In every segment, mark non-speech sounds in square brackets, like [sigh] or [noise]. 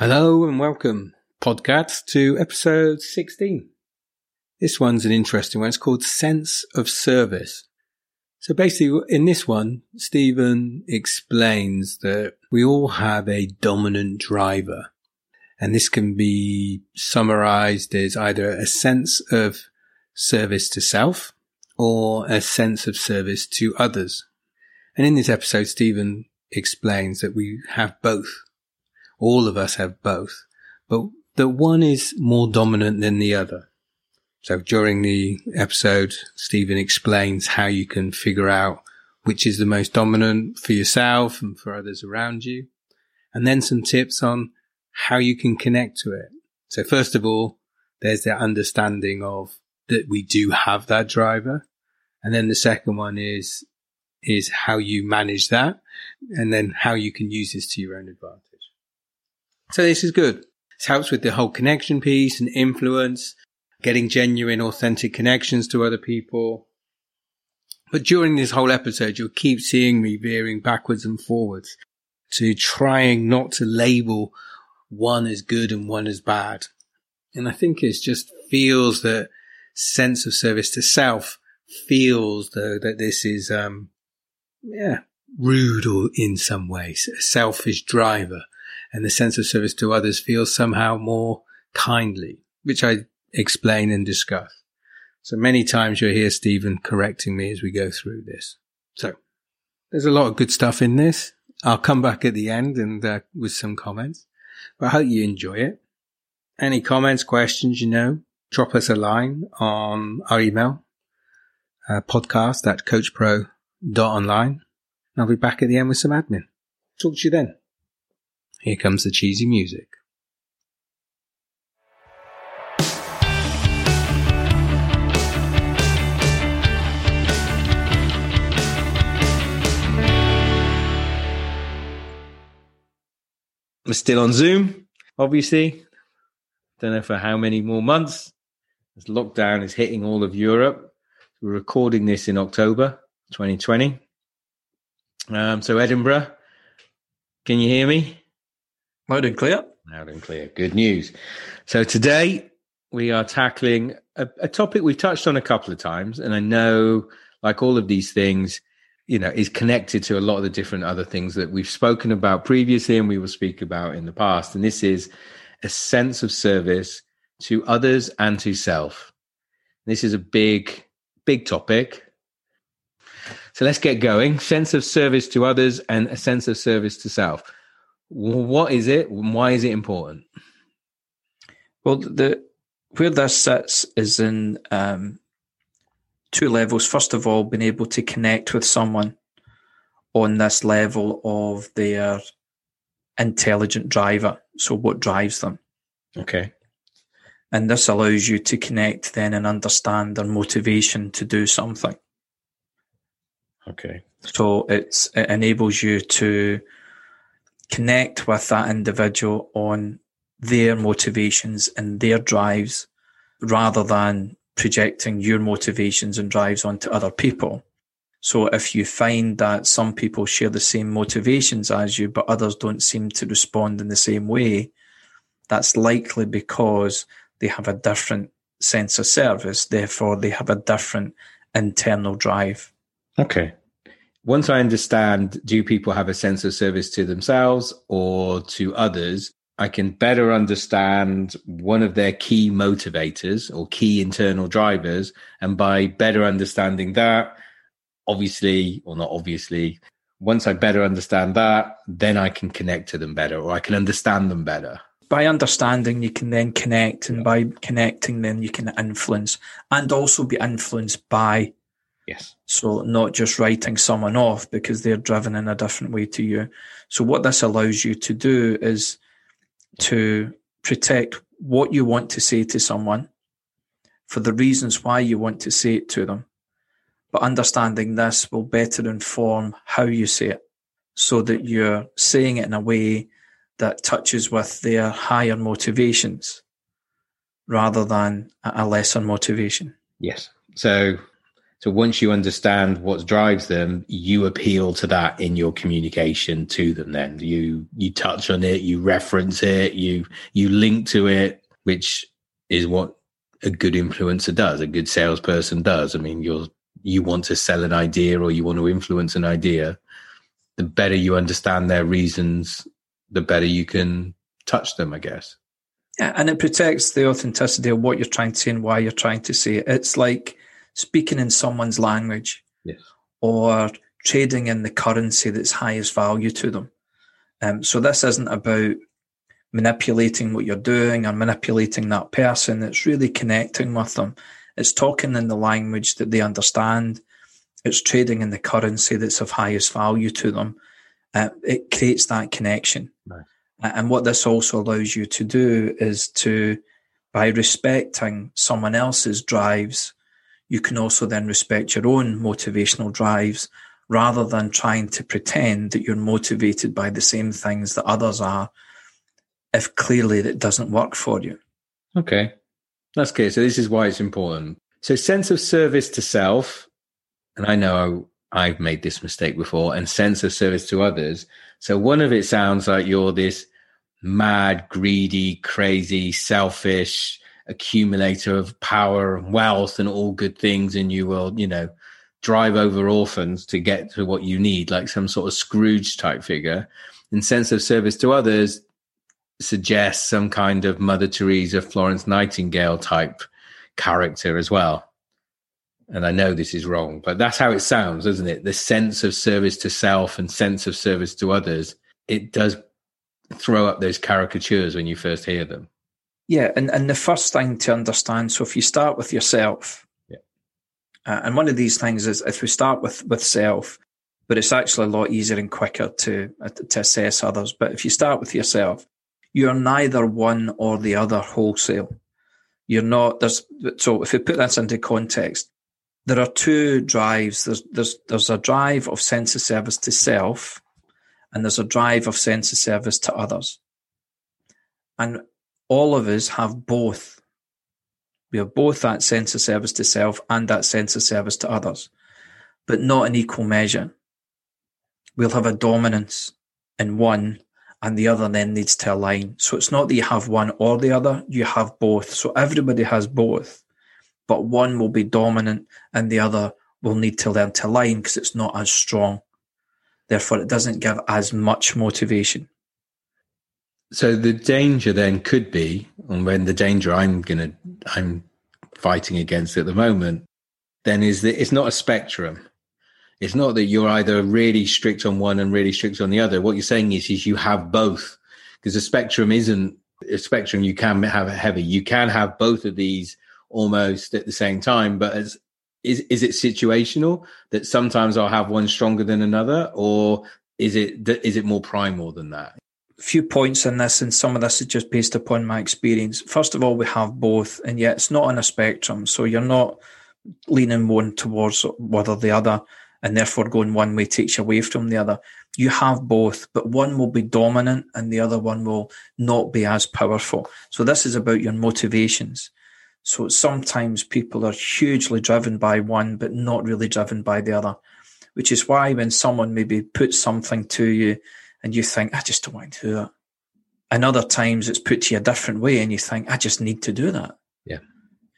Hello and welcome, podcast, to episode 16. This one's an interesting one. It's called Sense of Service. So basically, in this one, Stephen explains that we all have a dominant driver. And this can be summarized as either a sense of service to self or a sense of service to others. And in this episode, Stephen explains that we have both all of us have both, but that one is more dominant than the other. So during the episode, Stephen explains how you can figure out which is the most dominant for yourself and for others around you. And then some tips on how you can connect to it. So first of all, there's that understanding of that we do have that driver. And then the second one is, is how you manage that and then how you can use this to your own advantage. So this is good. It helps with the whole connection piece and influence, getting genuine, authentic connections to other people. But during this whole episode, you'll keep seeing me veering backwards and forwards to trying not to label one as good and one as bad. And I think it just feels that sense of service to self feels though that this is, um, yeah, rude or in some ways, a selfish driver and the sense of service to others feels somehow more kindly, which I explain and discuss. So many times you'll hear Stephen correcting me as we go through this. So there's a lot of good stuff in this. I'll come back at the end and uh, with some comments, but I hope you enjoy it. Any comments, questions, you know, drop us a line on our email, uh, podcast at coachpro.online. And I'll be back at the end with some admin. Talk to you then. Here comes the cheesy music. We're still on Zoom, obviously. Don't know for how many more months. As lockdown is hitting all of Europe. We're recording this in October 2020. Um, so, Edinburgh, can you hear me? Loud and clear. Loud and clear. Good news. So today we are tackling a, a, topic we've touched on a couple of times, and I know, like all of these things, you know, is connected to a lot of the different other things that we've spoken about previously and we will speak about in the past. And this is a sense of service to others and to self. This is a big, big topic. So let's get going. Sense of service to others and a sense of service to self what is it? Why is it important? Well, the where this sits is in um, two levels. First of all, being able to connect with someone on this level of their intelligent driver. So, what drives them? Okay. And this allows you to connect then and understand their motivation to do something. Okay. So it's it enables you to connect with that individual on their motivations and their drives rather than projecting your motivations and drives onto other people. So if you find that some people share the same motivations as you, but others don't seem to respond in the same way, that's likely because they have a different sense of service. Therefore, they have a different internal drive. Okay once I understand, do people have a sense of service to themselves or to others? I can better understand one of their key motivators or key internal drivers. And by better understanding that, obviously, or not obviously, once I better understand that, then I can connect to them better or I can understand them better. By understanding, you can then connect, and by connecting, then you can influence and also be influenced by Yes. So not just writing someone off because they're driven in a different way to you. So what this allows you to do is to protect what you want to say to someone for the reasons why you want to say it to them. But understanding this will better inform how you say it so that you're saying it in a way that touches with their higher motivations rather than a lesser motivation. Yes. So So once you understand what drives them, you appeal to that in your communication to them. Then you you touch on it, you reference it, you you link to it, which is what a good influencer does, a good salesperson does. I mean, you're you want to sell an idea or you want to influence an idea. The better you understand their reasons, the better you can touch them, I guess. Yeah, and it protects the authenticity of what you're trying to say and why you're trying to say it. It's like speaking in someone's language yes. or trading in the currency that's highest value to them. Um, so this isn't about manipulating what you're doing or manipulating that person. It's really connecting with them. It's talking in the language that they understand. It's trading in the currency that's of highest value to them. Uh, it creates that connection. Nice. And what this also allows you to do is to, by respecting someone else's drives, you can also then respect your own motivational drives rather than trying to pretend that you're motivated by the same things that others are if clearly that doesn't work for you. Okay. That's clear. So this is why it's important. So sense of service to self, and I know I've made this mistake before, and sense of service to others. So one of it sounds like you're this mad, greedy, crazy, selfish accumulator of power and wealth and all good things, and you will, you know, drive over orphans to get to what you need, like some sort of Scrooge type figure. And sense of service to others suggests some kind of Mother Teresa, Florence Nightingale type character as well. And I know this is wrong, but that's how it sounds, doesn't it? The sense of service to self and sense of service to others. It does throw up those caricatures when you first hear them. Yeah, and, and the first thing to understand, so if you start with yourself, yeah. Uh, and one of these things is if we start with, with self, but it's actually a lot easier and quicker to, uh, to assess others. But if you start with yourself, you're neither one or the other wholesale. You're not, there's, so if we put this into context, there are two drives. There's, there's, there's a drive of sense of service to self, and there's a drive of sense of service to others. And all of us have both. We have both that sense of service to self and that sense of service to others, but not in equal measure. We'll have a dominance in one and the other then needs to align. So it's not that you have one or the other, you have both. So everybody has both, but one will be dominant and the other will need to learn to align because it's not as strong. Therefore, it doesn't give as much motivation. So the danger then could be, and when the danger I'm gonna I'm fighting against at the moment, then is that it's not a spectrum. It's not that you're either really strict on one and really strict on the other. What you're saying is, is you have both, because the spectrum isn't a spectrum. You can have heavy. You can have both of these almost at the same time, but as is is it situational that sometimes I'll have one stronger than another, or is it is it more primal than that? Few points in this, and some of this is just based upon my experience. First of all, we have both, and yet it's not on a spectrum. So you're not leaning one towards one or the other, and therefore going one way takes you away from the other. You have both, but one will be dominant and the other one will not be as powerful. So this is about your motivations. So sometimes people are hugely driven by one, but not really driven by the other, which is why when someone maybe puts something to you and you think, I just don't want to do that. And other times it's put to you a different way and you think, I just need to do that. Yeah.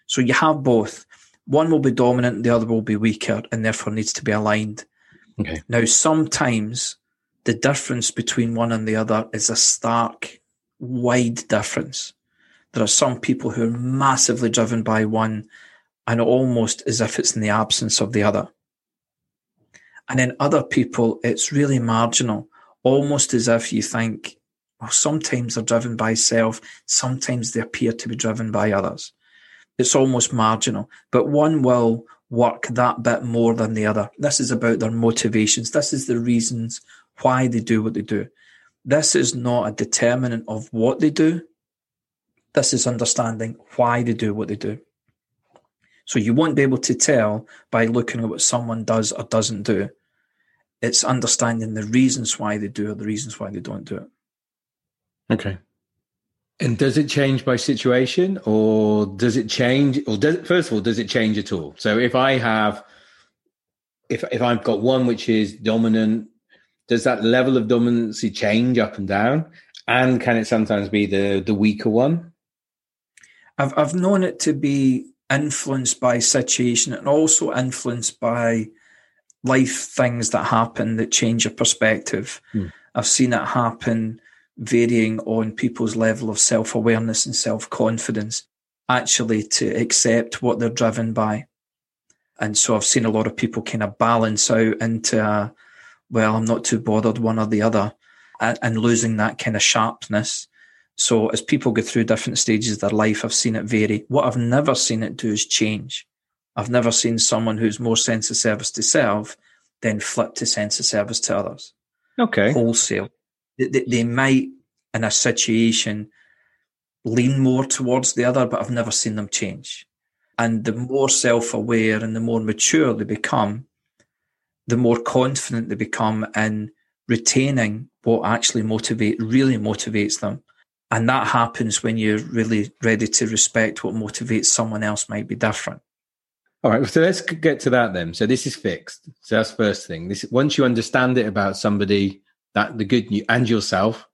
So you have both. One will be dominant, the other will be weaker, and therefore needs to be aligned. Okay. Now, sometimes the difference between one and the other is a stark, wide difference. There are some people who are massively driven by one and almost as if it's in the absence of the other. And in other people, it's really marginal almost as if you think, well, sometimes they're driven by self, sometimes they appear to be driven by others. It's almost marginal, but one will work that bit more than the other. This is about their motivations. This is the reasons why they do what they do. This is not a determinant of what they do. This is understanding why they do what they do. So you won't be able to tell by looking at what someone does or doesn't do it's understanding the reasons why they do it, the reasons why they don't do it. Okay. And does it change by situation or does it change or does it, first of all, does it change at all? So if I have if if I've got one which is dominant, does that level of dominancy change up and down? And can it sometimes be the the weaker one? I've I've known it to be influenced by situation and also influenced by life things that happen that change your perspective. Hmm. I've seen it happen varying on people's level of self awareness and self confidence, actually to accept what they're driven by. And so I've seen a lot of people kind of balance out into, a, well, I'm not too bothered one or the other, and, and losing that kind of sharpness. So as people go through different stages of their life, I've seen it vary. What I've never seen it do is change. I've never seen someone who's more sense of service to self then flip to sense of service to others. Okay. Wholesale. They, they, they might, in a situation, lean more towards the other, but I've never seen them change. And the more self aware and the more mature they become, the more confident they become in retaining what actually motivate really motivates them. And that happens when you're really ready to respect what motivates someone else might be different. All right, so let's get to that then. So this is fixed. So that's first thing. This once you understand it about somebody, that the good news and yourself,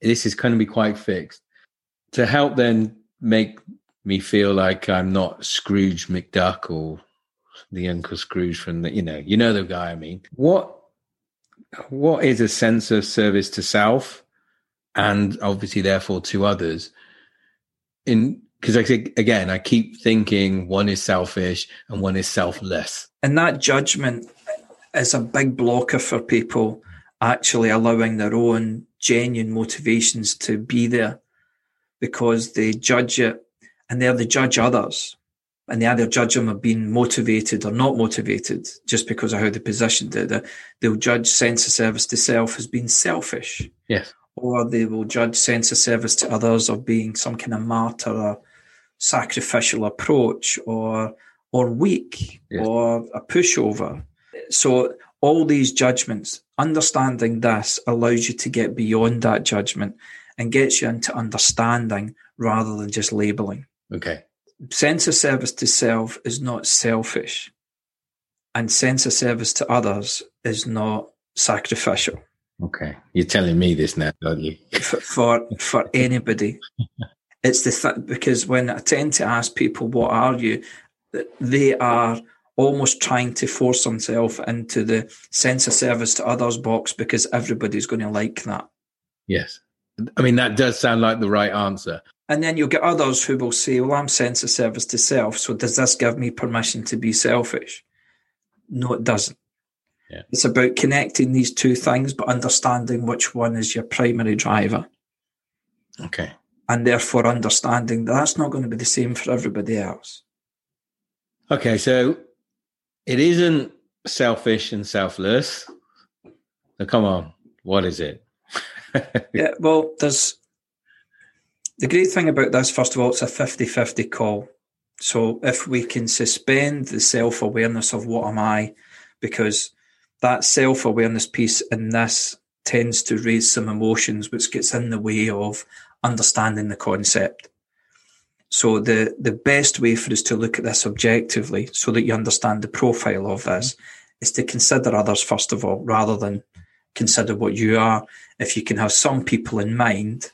this is going to be quite fixed. To help then make me feel like I'm not Scrooge McDuck or the Uncle Scrooge from the you know you know the guy I mean. What what is a sense of service to self and obviously therefore to others in because I think again, I keep thinking one is selfish and one is selfless. And that judgment is a big blocker for people actually allowing their own genuine motivations to be there because they judge it and they either judge others and they either judge them of being motivated or not motivated just because of how they positioned it. They'll judge sense of service to self as being selfish. Yes. Or they will judge sense of service to others of being some kind of martyr or sacrificial approach or or weak yes. or a pushover. So all these judgments, understanding this allows you to get beyond that judgment and gets you into understanding rather than just labeling. Okay. Sense of service to self is not selfish, and sense of service to others is not sacrificial. Okay, you're telling me this now, aren't you? for, for for [laughs] anybody, it's the th- because when I tend to ask people, "What are you?" they are almost trying to force themselves into the sense of service to others box because everybody's going to like that. Yes, I mean that does sound like the right answer. And then you'll get others who will say, "Well, I'm sense of service to self, so does this give me permission to be selfish?" No, it doesn't. Yeah. It's about connecting these two things, but understanding which one is your primary driver. Okay and therefore understanding that that's not going to be the same for everybody else. Okay, so it isn't selfish and selfless. So come on, what is it? [laughs] yeah, well, there's the great thing about this, first of all, it's a 50 50 call. So if we can suspend the self awareness of what am I, because that self awareness piece in this tends to raise some emotions, which gets in the way of understanding the concept. So the, the best way for us to look at this objectively so that you understand the profile of this is to consider others first of all, rather than consider what you are. If you can have some people in mind,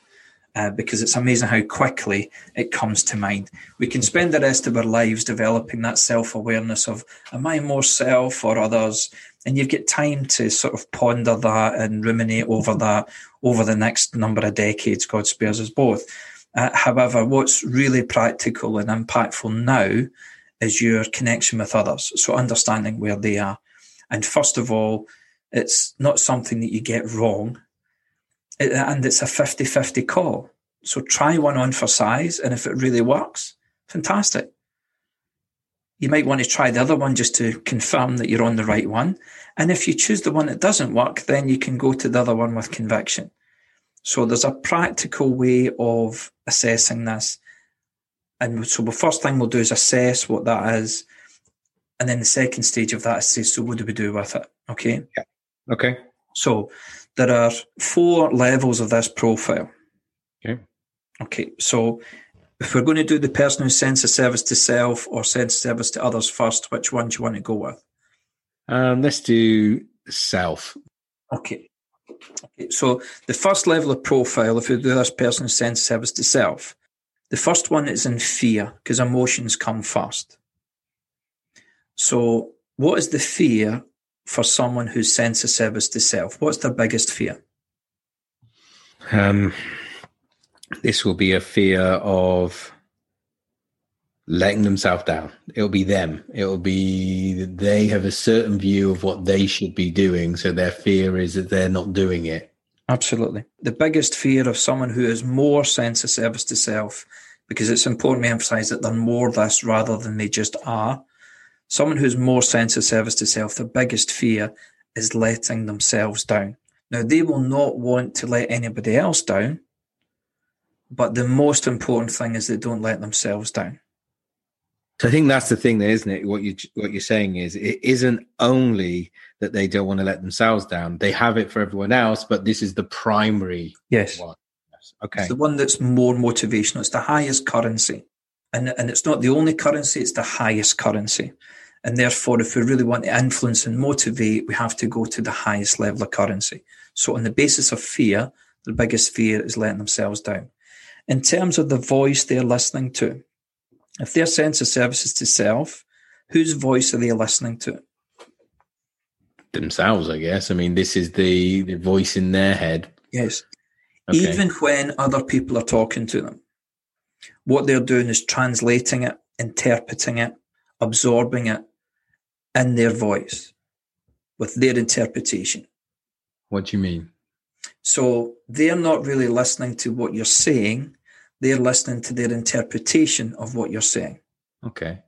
uh, because it's amazing how quickly it comes to mind. We can spend the rest of our lives developing that self awareness of, am I more self or others? And you've got time to sort of ponder that and ruminate over that over the next number of decades. God spares us both. Uh, however, what's really practical and impactful now is your connection with others. So understanding where they are. And first of all, it's not something that you get wrong and it's a 50 50 call. So try one on for size, and if it really works, fantastic. You might want to try the other one just to confirm that you're on the right one. And if you choose the one that doesn't work, then you can go to the other one with conviction. So there's a practical way of assessing this. And so the first thing we'll do is assess what that is. And then the second stage of that is say, so what do we do with it? Okay. Yeah. Okay. So there are four levels of this profile. Okay. Okay. So if we're going to do the person who sends a service to self or sends of service to others first, which one do you want to go with? Um, let's do self. Okay. okay. So the first level of profile, if you do this person's sense service to self, the first one is in fear because emotions come first. So what is the fear for someone who sends a service to self? What's their biggest fear? Um, this will be a fear of letting themselves down. It'll be them. It'll be they have a certain view of what they should be doing. So their fear is that they're not doing it. Absolutely. The biggest fear of someone who has more sense of service to self, because it's important to emphasize that they're more this rather than they just are. Someone who's more sense of service to self, their biggest fear is letting themselves down. Now, they will not want to let anybody else down, but the most important thing is they don't let themselves down. So I think that's the thing there, isn't it? What you what you're saying is it isn't only that they don't want to let themselves down; they have it for everyone else, but this is the primary. Yes. One. Okay. It's the one that's more motivational. It's the highest currency, and and it's not the only currency; it's the highest currency. And therefore, if we really want to influence and motivate, we have to go to the highest level of currency. So, on the basis of fear, the biggest fear is letting themselves down. In terms of the voice they're listening to, if their sense of service is to self, whose voice are they listening to? Themselves, I guess. I mean, this is the, the voice in their head. Yes. Okay. Even when other people are talking to them, what they're doing is translating it, interpreting it, absorbing it in their voice with their interpretation. What do you mean? So they're not really listening to what you're saying they're listening to their interpretation of what you're saying. Okay.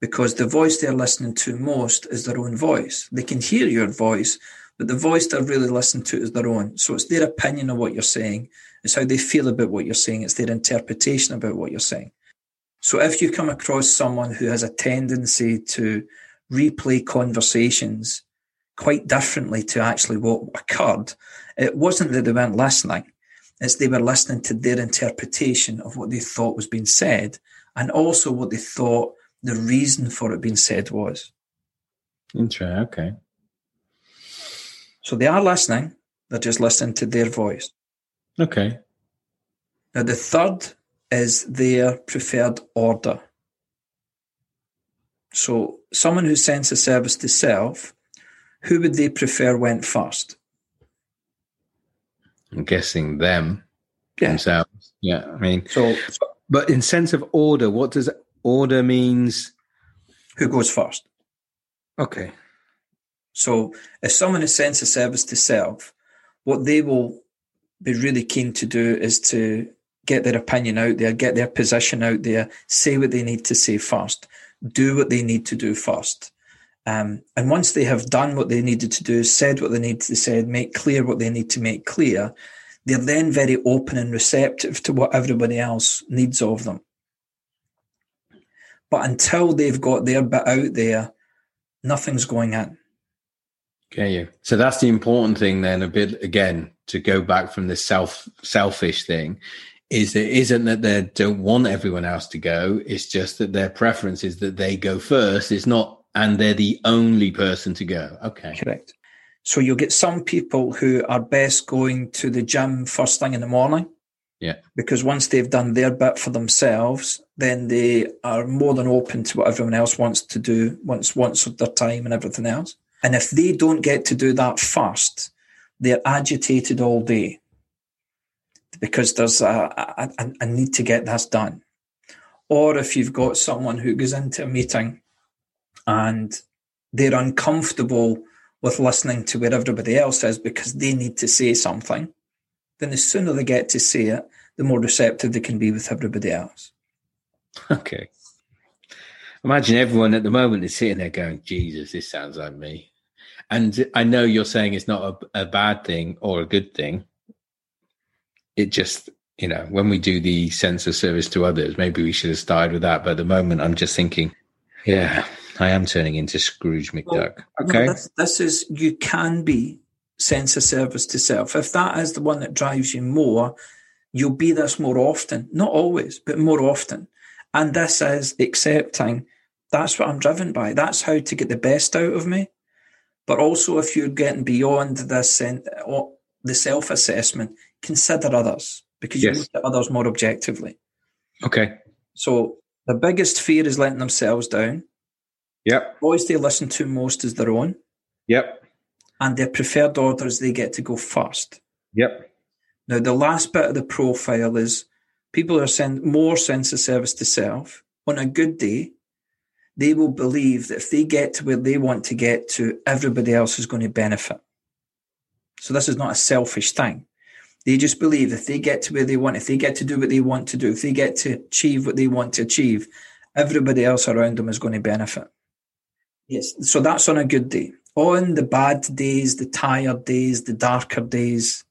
Because the voice they're listening to most is their own voice. They can hear your voice, but the voice they're really listening to is their own. So it's their opinion of what you're saying. It's how they feel about what you're saying. It's their interpretation about what you're saying. So if you come across someone who has a tendency to replay conversations quite differently to actually what occurred, it wasn't that they weren't listening as they were listening to their interpretation of what they thought was being said and also what they thought the reason for it being said was. Interesting. Okay. So they are listening, they're just listening to their voice. Okay. Now, the third is their preferred order. So, someone who sends a service to self, who would they prefer went first? I'm guessing them yeah. themselves. Yeah, I mean, so, but in sense of order, what does order means? Who goes first? Okay. So, if someone is sense of service to self, what they will be really keen to do is to get their opinion out there, get their position out there, say what they need to say first, do what they need to do first. Um, and once they have done what they needed to do, said what they needed to say, make clear what they need to make clear, they're then very open and receptive to what everybody else needs of them. But until they've got their bit out there, nothing's going in. Okay, you. So that's the important thing then, a bit again, to go back from this self selfish thing, is it isn't that they don't want everyone else to go. It's just that their preference is that they go first. It's not and they're the only person to go. Okay. Correct. So you'll get some people who are best going to the gym first thing in the morning. Yeah. Because once they've done their bit for themselves, then they are more than open to what everyone else wants to do once once their time and everything else. And if they don't get to do that first, they're agitated all day because there's a, a, a need to get this done. Or if you've got someone who goes into a meeting and they're uncomfortable with listening to where everybody else is because they need to say something, then the sooner they get to say it, the more receptive they can be with everybody else. [laughs] Okay. Imagine everyone at the moment is sitting there going, Jesus, this sounds like me. And I know you're saying it's not a, a bad thing or a good thing. It just, you know, when we do the sense of service to others, maybe we should have started with that. But at the moment, I'm just thinking, yeah, I am turning into Scrooge McDuck. Well, okay. No, this, this is, you can be sense of service to self. If that is the one that drives you more, you'll be this more often. Not always, but more often. And this is accepting that's what I'm driven by. That's how to get the best out of me. But also, if you're getting beyond this and the self assessment, consider others because yes. you look at others more objectively. Okay. So the biggest fear is letting themselves down. Yep. Voice they listen to most is their own. Yep. And their preferred orders they get to go first. Yep. Now the last bit of the profile is people are send more sense of service to self. On a good day, they will believe that if they get to where they want to get to, everybody else is going to benefit. So this is not a selfish thing. They just believe if they get to where they want, if they get to do what they want to do, if they get to achieve what they want to achieve, everybody else around them is going to benefit. Yes. So that's on a good day. On the bad days, the tired days, the darker days,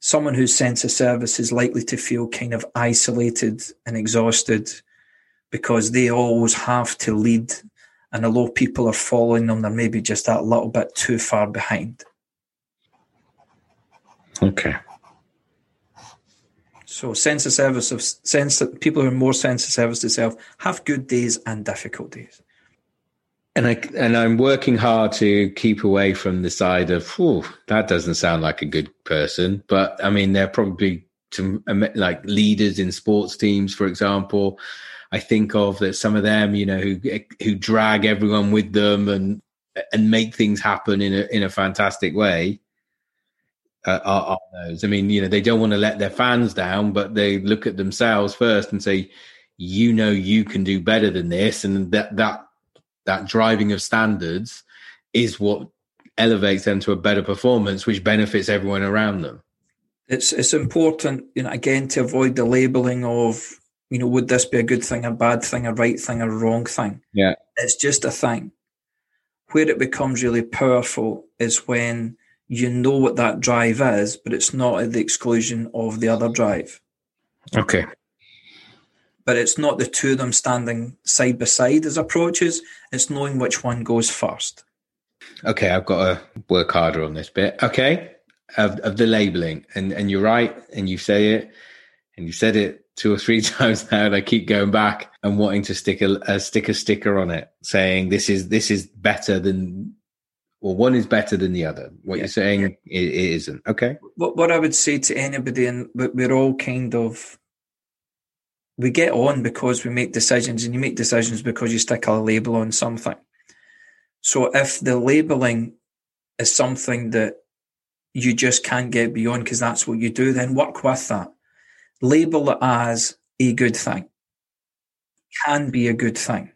someone whose sense of service is likely to feel kind of isolated and exhausted because they always have to lead. And although people are following them, they're maybe just that little bit too far behind. Okay. So sense of service of sense that people who are more sense of service to self have good days and difficult days. And I and I'm working hard to keep away from the side of, that doesn't sound like a good person. But I mean, they're probably to like leaders in sports teams, for example. I think of that some of them, you know, who who drag everyone with them and and make things happen in a in a fantastic way. Uh, are, are those? I mean, you know, they don't want to let their fans down, but they look at themselves first and say, "You know, you can do better than this," and that that that driving of standards is what elevates them to a better performance, which benefits everyone around them. It's it's important, you know, again to avoid the labeling of you know, would this be a good thing, a bad thing, a right thing, a wrong thing? Yeah. It's just a thing. Where it becomes really powerful is when you know what that drive is, but it's not at the exclusion of the other drive. Okay. But it's not the two of them standing side by side as approaches, it's knowing which one goes first. Okay, I've got to work harder on this bit. Okay. Of, of the labeling. And and you're right, and you say it, and you said it two or three [laughs] times now, and I keep going back and wanting to stick a, a stick a sticker on it, saying this is this is better than, or one is better than the other. What yeah. you're saying, yeah. it, it isn't. Okay. What what I would say to anybody, and we're all kind of we get on because we make decisions, and you make decisions because you stick a label on something. So if the labeling is something that you just can't get beyond because that's what you do, then work with that label it as a good thing. Can be a good thing.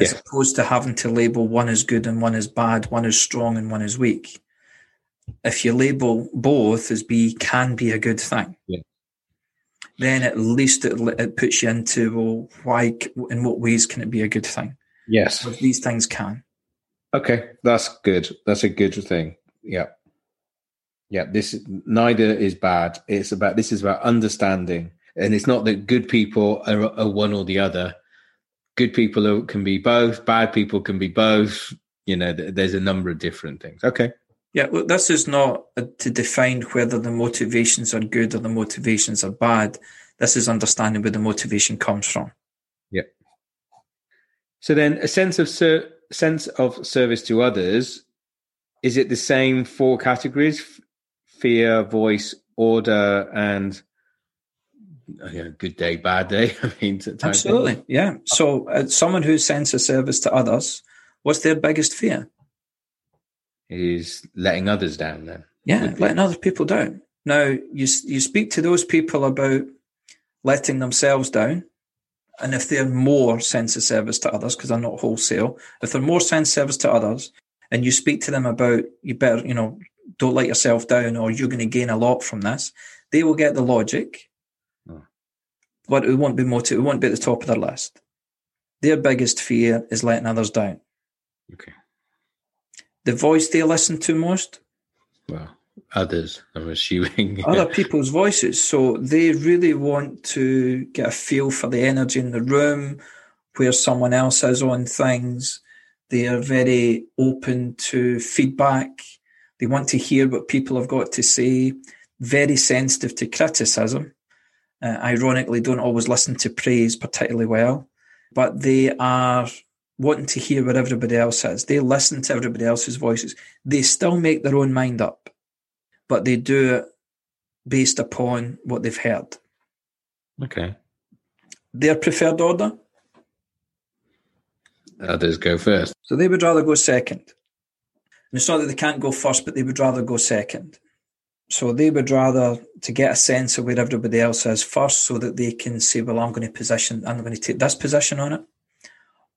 As yeah. opposed to having to label one as good and one as bad, one is strong and one is weak. If you label both as be can be a good thing, yeah. Then at least it, it puts you into well, why in what ways can it be a good thing? Yes, these things can. Okay, that's good. That's a good thing. Yeah. Yeah, this neither is bad. It's about this is about understanding, and it's not that good people are, are one or the other. Good people are, can be both. Bad people can be both. You know, there's a number of different things. Okay. Yeah, well, this is not to define whether the motivations are good or the motivations are bad. This is understanding where the motivation comes from. Yeah. So then, a sense of ser- sense of service to others is it the same four categories fear, voice, order, and yeah, good day, bad day. [laughs] I mean, absolutely, yeah. So, uh, someone who sends a service to others, what's their biggest fear? Is letting others down. Then, yeah, letting other people down. Now, you you speak to those people about letting themselves down, and if they're more sense of service to others, because they're not wholesale, if they're more sense of service to others, and you speak to them about you better, you know, don't let yourself down or you're going to gain a lot from this. They will get the logic, oh. but it won't be motivated. It won't be at the top of their list. Their biggest fear is letting others down. Okay. The voice they listen to most? Well, others, I'm assuming. Other [laughs] people's voices. So they really want to get a feel for the energy in the room, where someone else is on things. They are very open to feedback. They want to hear what people have got to say, very sensitive to criticism. Uh, ironically, don't always listen to praise particularly well, but they are wanting to hear what everybody else says. They listen to everybody else's voices. They still make their own mind up, but they do it based upon what they've heard. Okay. Their preferred order? Others go first. So they would rather go second. And it's not that they can't go first, but they would rather go second. So they would rather to get a sense of where everybody else is first so that they can say, well, I'm going to position, I'm going to take this position on it.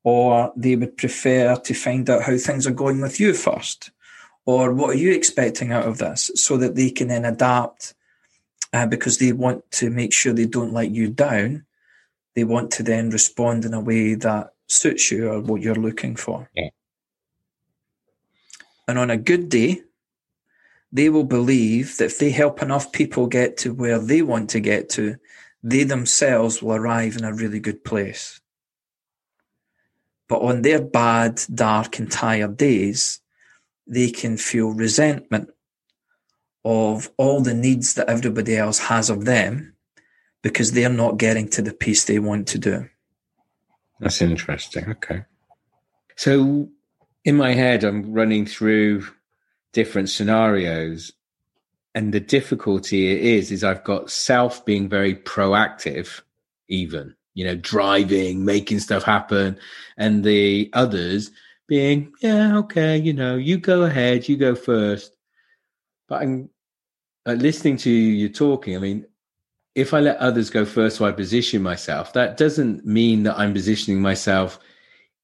Or they would prefer to find out how things are going with you first. Or what are you expecting out of this so that they can then adapt uh, because they want to make sure they don't let you down. They want to then respond in a way that suits you or what you're looking for. Yeah. And on a good day, they will believe that if they help enough people get to where they want to get to, they themselves will arrive in a really good place. But on their bad, dark, and tired days, they can feel resentment of all the needs that everybody else has of them because they're not getting to the piece they want to do. That's interesting. Okay. So in my head, I'm running through different scenarios. And the difficulty it is, is I've got self being very proactive, even, you know, driving, making stuff happen, and the others being, yeah, okay, you know, you go ahead, you go first. But I'm uh, listening to you talking. I mean, if I let others go first, so I position myself, that doesn't mean that I'm positioning myself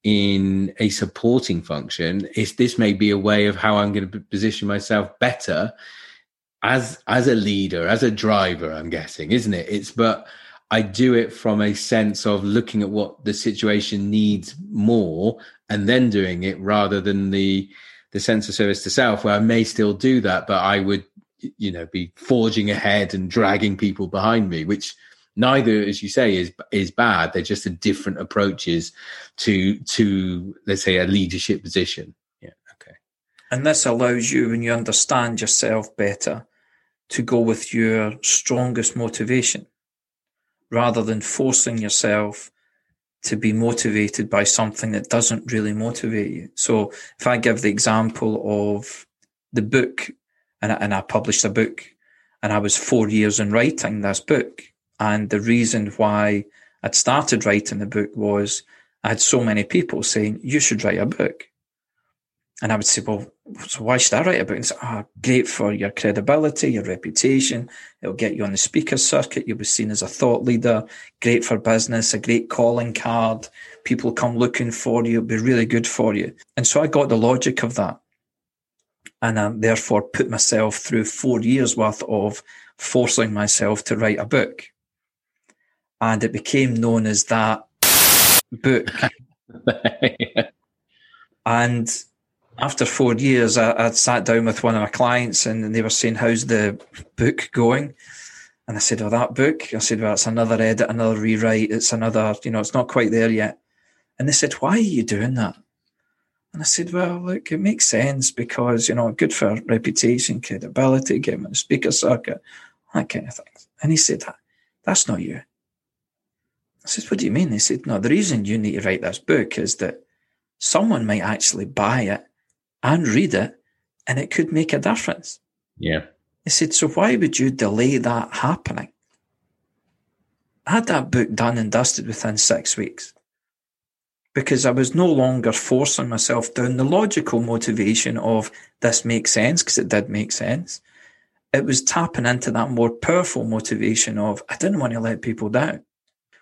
in a supporting function is this may be a way of how i'm going to position myself better as as a leader as a driver i'm guessing isn't it it's but i do it from a sense of looking at what the situation needs more and then doing it rather than the the sense of service to self where i may still do that but i would you know be forging ahead and dragging people behind me which neither, as you say, is is bad. They're just a different approaches to to let's say a leadership position. Yeah. Okay. And this allows you, when you understand yourself better, to go with your strongest motivation, rather than forcing yourself to be motivated by something that doesn't really motivate you. So if I give the example of the book, and I, and I published a book, and I was four years in writing this book, and the reason why I'd started writing the book was I had so many people saying, you should write a book. And I would say, well, so why should I write a book? Ah, oh, great for your credibility, your reputation. It'll get you on the speaker circuit. You'll be seen as a thought leader. Great for business, a great calling card. People come looking for you. It'll be really good for you. And so I got the logic of that. And I therefore put myself through four years worth of forcing myself to write a book and it became known as that book. [laughs] And after four years, I, would sat down with one of my clients and they were saying, How's the book going? And I said, Oh, that book? I said, Well, it's another edit, another rewrite. It's another, you know, it's not quite there yet. And they said, Why are you doing that? And I said, Well, look, it makes sense because, you know, good for reputation, credibility, getting the speaker circuit, that kind of thing. And he said, That's not you. I said, What do you mean? He said, No, the reason you need to write this book is that someone might actually buy it and read it and it could make a difference. Yeah. He said, So why would you delay that happening? I had that book done and dusted within six weeks because I was no longer forcing myself down the logical motivation of this makes sense because it did make sense. It was tapping into that more powerful motivation of I didn't want to let people down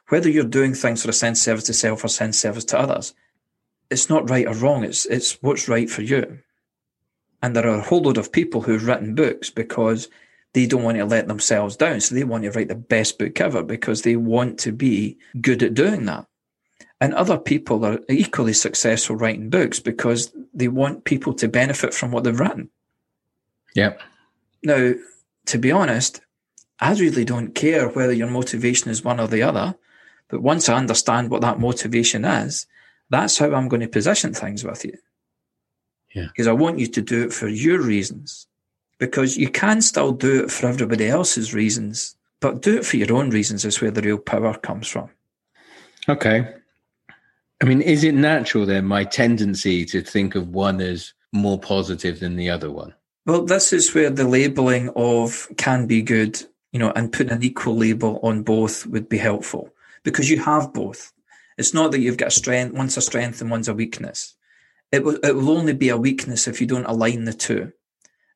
whether you're doing things for a sense of service to self or sense of service to others, it's not right or wrong. It's it's what's right for you. And there are a whole load of people who've written books because they don't want to let themselves down. So they want to write the best book ever because they want to be good at doing that. And other people are equally successful writing books because they want people to benefit from what they've written. Yeah. Now, to be honest, I really don't care whether your motivation is one or the other. But once I understand what that motivation is, that's how I'm going to position things with you. Yeah. Because I want you to do it for your reasons. Because you can still do it for everybody else's reasons, but do it for your own reasons is where the real power comes from. Okay. I mean, is it natural then, my tendency to think of one as more positive than the other one? Well, this is where the labeling of can be good, you know, and putting an equal label on both would be helpful because you have both. It's not that you've got a strength, one's a strength and one's a weakness. It will, it will only be a weakness if you don't align the two.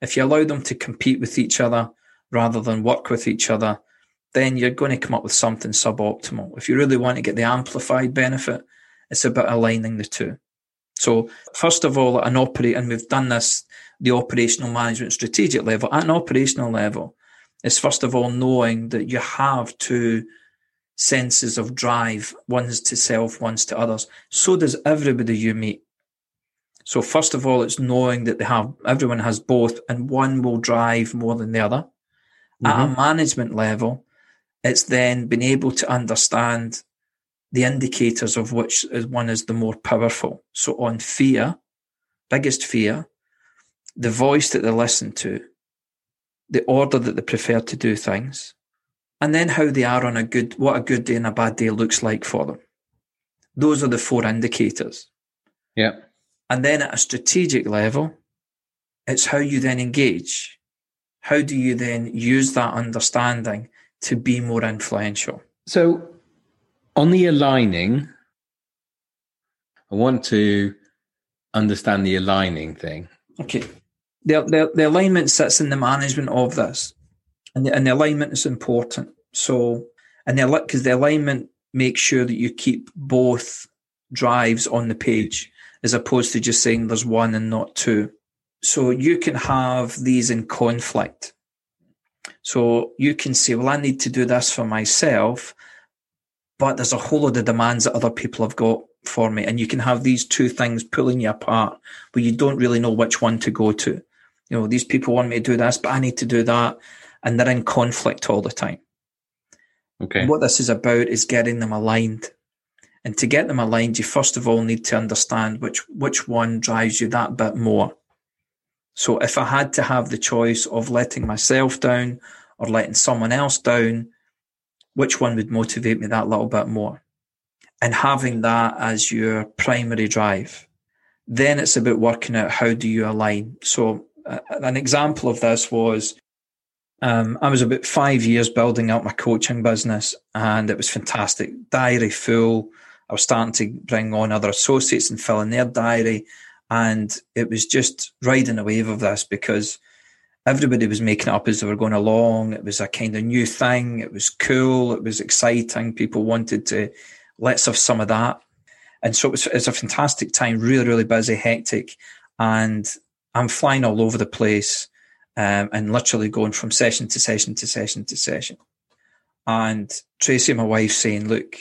If you allow them to compete with each other rather than work with each other, then you're going to come up with something suboptimal. If you really want to get the amplified benefit, it's about aligning the two. So, first of all, an operate, and we've done this, the operational management strategic level, at an operational level, is first of all knowing that you have two senses of drive, one's to self, one's to others. So does everybody you meet. So first of all, it's knowing that they have everyone has both, and one will drive more than the other. Mm-hmm. At a mm-hmm. management level, it's then being able to understand the indicators of which one is the more powerful. So on fear, biggest fear, the voice that they listen to, the order that they prefer to do things, and then how they are on a good, what a good day and a bad day looks like for them. Those are the four indicators. Yeah. And then at a strategic level, it's how you then engage. How do you then use that understanding to be more influential? So on the aligning, I want to understand the aligning thing. Okay. The, the, the alignment sits in the management of this, and the, and the alignment is important. So, and the because the alignment makes sure that you keep both drives on the page, as opposed to just saying there's one and not two. So you can have these in conflict. So you can say, well, I need to do this for myself, but there's a whole lot of demands that other people have got for me. And you can have these two things pulling you apart where you don't really know which one to go to. You know, these people want me to do this, but I need to do that. And they're in conflict all the time. Okay. What this is about is getting them aligned. And to get them aligned, you first of all need to understand which, which one drives you that bit more. So if I had to have the choice of letting myself down or letting someone else down, which one would motivate me that little bit more? And having that as your primary drive. Then it's about working out how do you align. So uh, an example of this was um, I was about five years building up my coaching business and it was fantastic. Diary full. I was starting to bring on other associates and fill in their diary. And it was just riding a wave of this because everybody was making it up as they were going along. It was a kind of new thing. It was cool. It was exciting. People wanted to let's have some of that. And so it was, it's a fantastic time, really, really busy, hectic. And I'm flying all over the place um, and literally going from session to session to session to session. And Tracy, my wife, saying, look,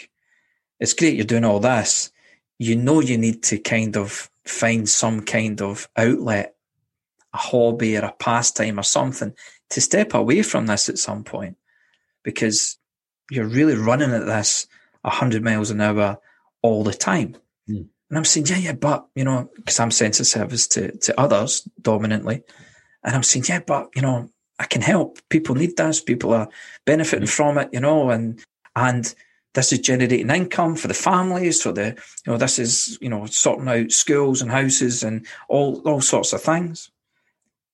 it's great you're doing all this. You know, you need to kind of find some kind of outlet a hobby or a pastime or something to step away from this at some point because you're really running at this 100 miles an hour all the time. Mm. And I'm saying, yeah, yeah, but, you know, because I'm service to, to others dominantly. And I'm saying, yeah, but, you know, I can help. People need this. People are benefiting mm. from it, you know, and, and this is generating income for the families. So the, you know, this is, you know, sorting out schools and houses and all, all sorts of things.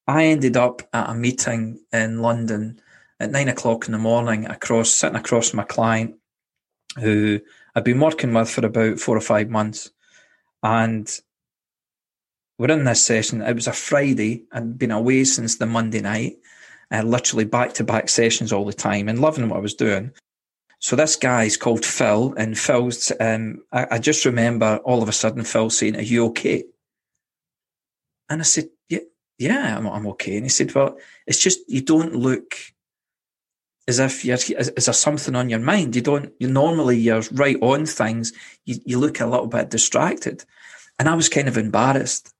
I ended up at a meeting in London at nine o'clock in the morning, across sitting across my client, who I'd been working with for about four or five months, and we're in this session. It was a Friday. I'd been away since the Monday night, and literally back to back sessions all the time, and loving what I was doing. So this guy's called Phil, and Phil's. Um, I, I just remember all of a sudden Phil saying, "Are you okay?" And I said, "Yeah, yeah, I'm, I'm okay. And he said, well, it's just, you don't look as if you're, is, is there something on your mind? You don't, you normally, you're right on things. You, you look a little bit distracted. And I was kind of embarrassed.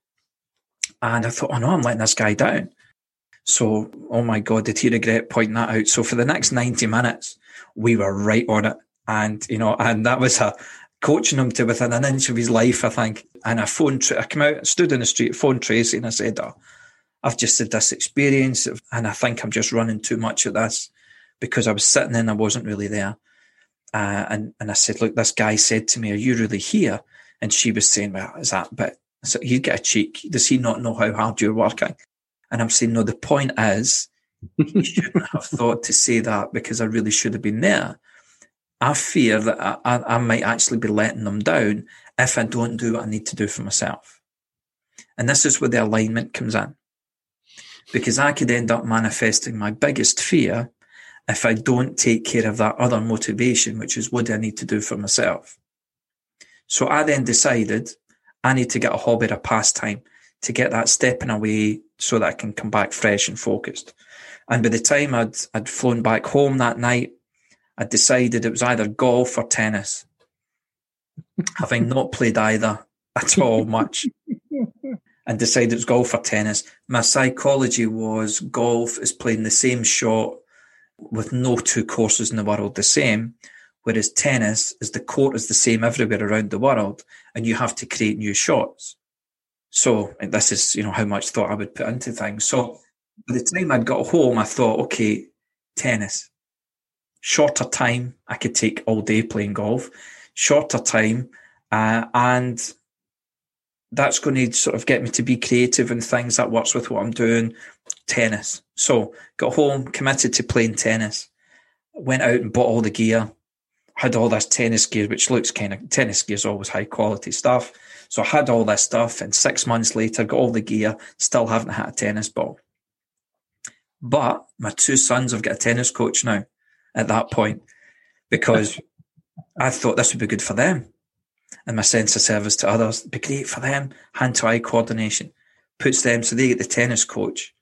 And I thought, oh no, I'm letting this guy down. So, oh my God, did he regret pointing that out? So for the next 90 minutes, we were right on it. And, you know, and that was a, coaching him to within an inch of his life, I think. And I phoned, I came out, stood in the street, phoned Tracy and I said, oh, I've just had this experience and I think I'm just running too much at this because I was sitting in, I wasn't really there. Uh, and, and I said, look, this guy said to me, are you really here? And she was saying, well, is that but so you get a cheek. Does he not know how hard you're working? And I'm saying, no, the point is he [laughs] shouldn't have thought to say that because I really should have been there. I fear that I, I, I might actually be letting them down if I don't do what I need to do for myself. And this is where the alignment comes in. Because I could end up manifesting my biggest fear if I don't take care of that other motivation, which is what I need to do for myself. So I then decided I need to get a hobby or a pastime to get that stepping away so that I can come back fresh and focused. And by the time I'd, I'd flown back home that night, I decided it was either golf or tennis. Having [laughs] not played either at all much, and decided it was golf or tennis. My psychology was golf is playing the same shot with no two courses in the world the same, whereas tennis is the court is the same everywhere around the world, and you have to create new shots. So this is you know how much thought I would put into things. So by the time I'd got home, I thought, okay, tennis, shorter time. I could take all day playing golf, shorter time, uh, and that's going to sort of get me to be creative and things that works with what I'm doing. Tennis. So got home, committed to playing tennis. Went out and bought all the gear. Had all this tennis gear, which looks kind of tennis gear is always high quality stuff. So I had all this stuff, and six months later, got all the gear. Still haven't had a tennis ball. But my two sons have got a tennis coach now. At that point, because [laughs] I thought this would be good for them and my sense of service to others. It'd be great for them. Hand to eye coordination puts them so they get the tennis coach.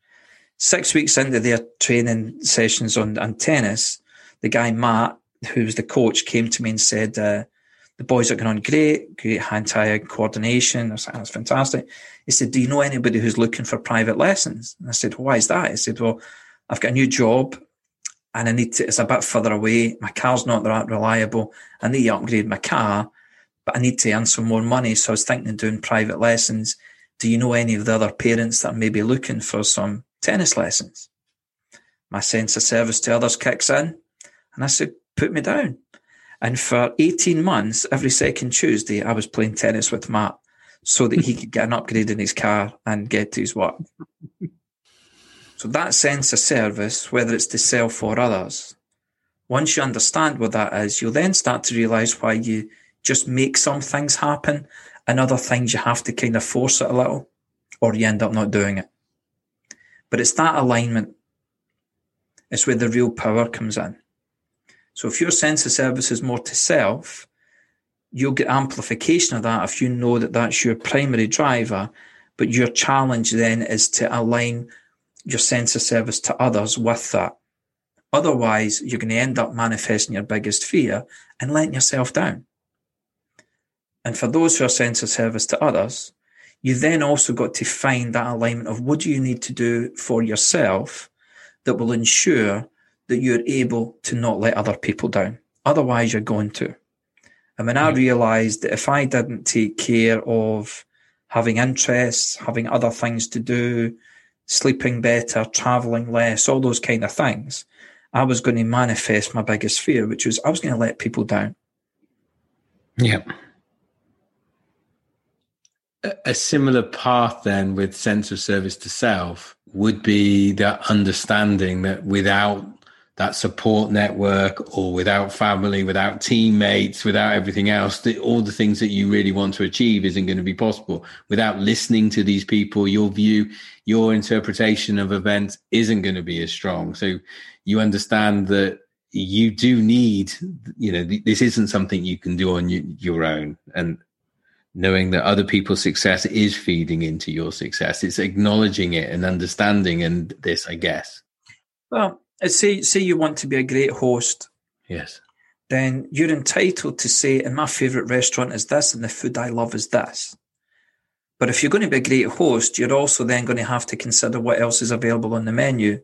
Six weeks into their training sessions on, on tennis, the guy Matt, who was the coach, came to me and said, uh, the boys are going on great, great hand-eye coordination. I was that's fantastic. He said, Do you know anybody who's looking for private lessons? And I said, Why is that? He said, Well, I've got a new job and I need to, it's a bit further away. My car's not that reliable. I need to upgrade my car but I need to earn some more money. So I was thinking of doing private lessons. Do you know any of the other parents that may be looking for some tennis lessons? My sense of service to others kicks in. And I said, put me down. And for 18 months, every second Tuesday, I was playing tennis with Matt so that he could get an upgrade in his car and get to his work. [laughs] so that sense of service, whether it's to self or others, once you understand what that is, you'll then start to realize why you just make some things happen and other things you have to kind of force it a little or you end up not doing it. But it's that alignment. It's where the real power comes in. So if your sense of service is more to self, you'll get amplification of that if you know that that's your primary driver. But your challenge then is to align your sense of service to others with that. Otherwise, you're going to end up manifesting your biggest fear and letting yourself down. And for those who are sense of service to others, you then also got to find that alignment of what do you need to do for yourself that will ensure that you're able to not let other people down. Otherwise, you're going to. And when I mm. realized that if I didn't take care of having interests, having other things to do, sleeping better, traveling less, all those kind of things, I was going to manifest my biggest fear, which was I was going to let people down. Yeah a similar path then with sense of service to self would be that understanding that without that support network or without family, without teammates, without everything else, the, all the things that you really want to achieve isn't going to be possible. Without listening to these people, your view, your interpretation of events isn't going to be as strong. So you understand that you do need, you know, this isn't something you can do on your own. And knowing that other people's success is feeding into your success. It's acknowledging it and understanding and this, I guess. Well, Uh, say say you want to be a great host. Yes. Then you're entitled to say, and my favourite restaurant is this, and the food I love is this. But if you're going to be a great host, you're also then going to have to consider what else is available on the menu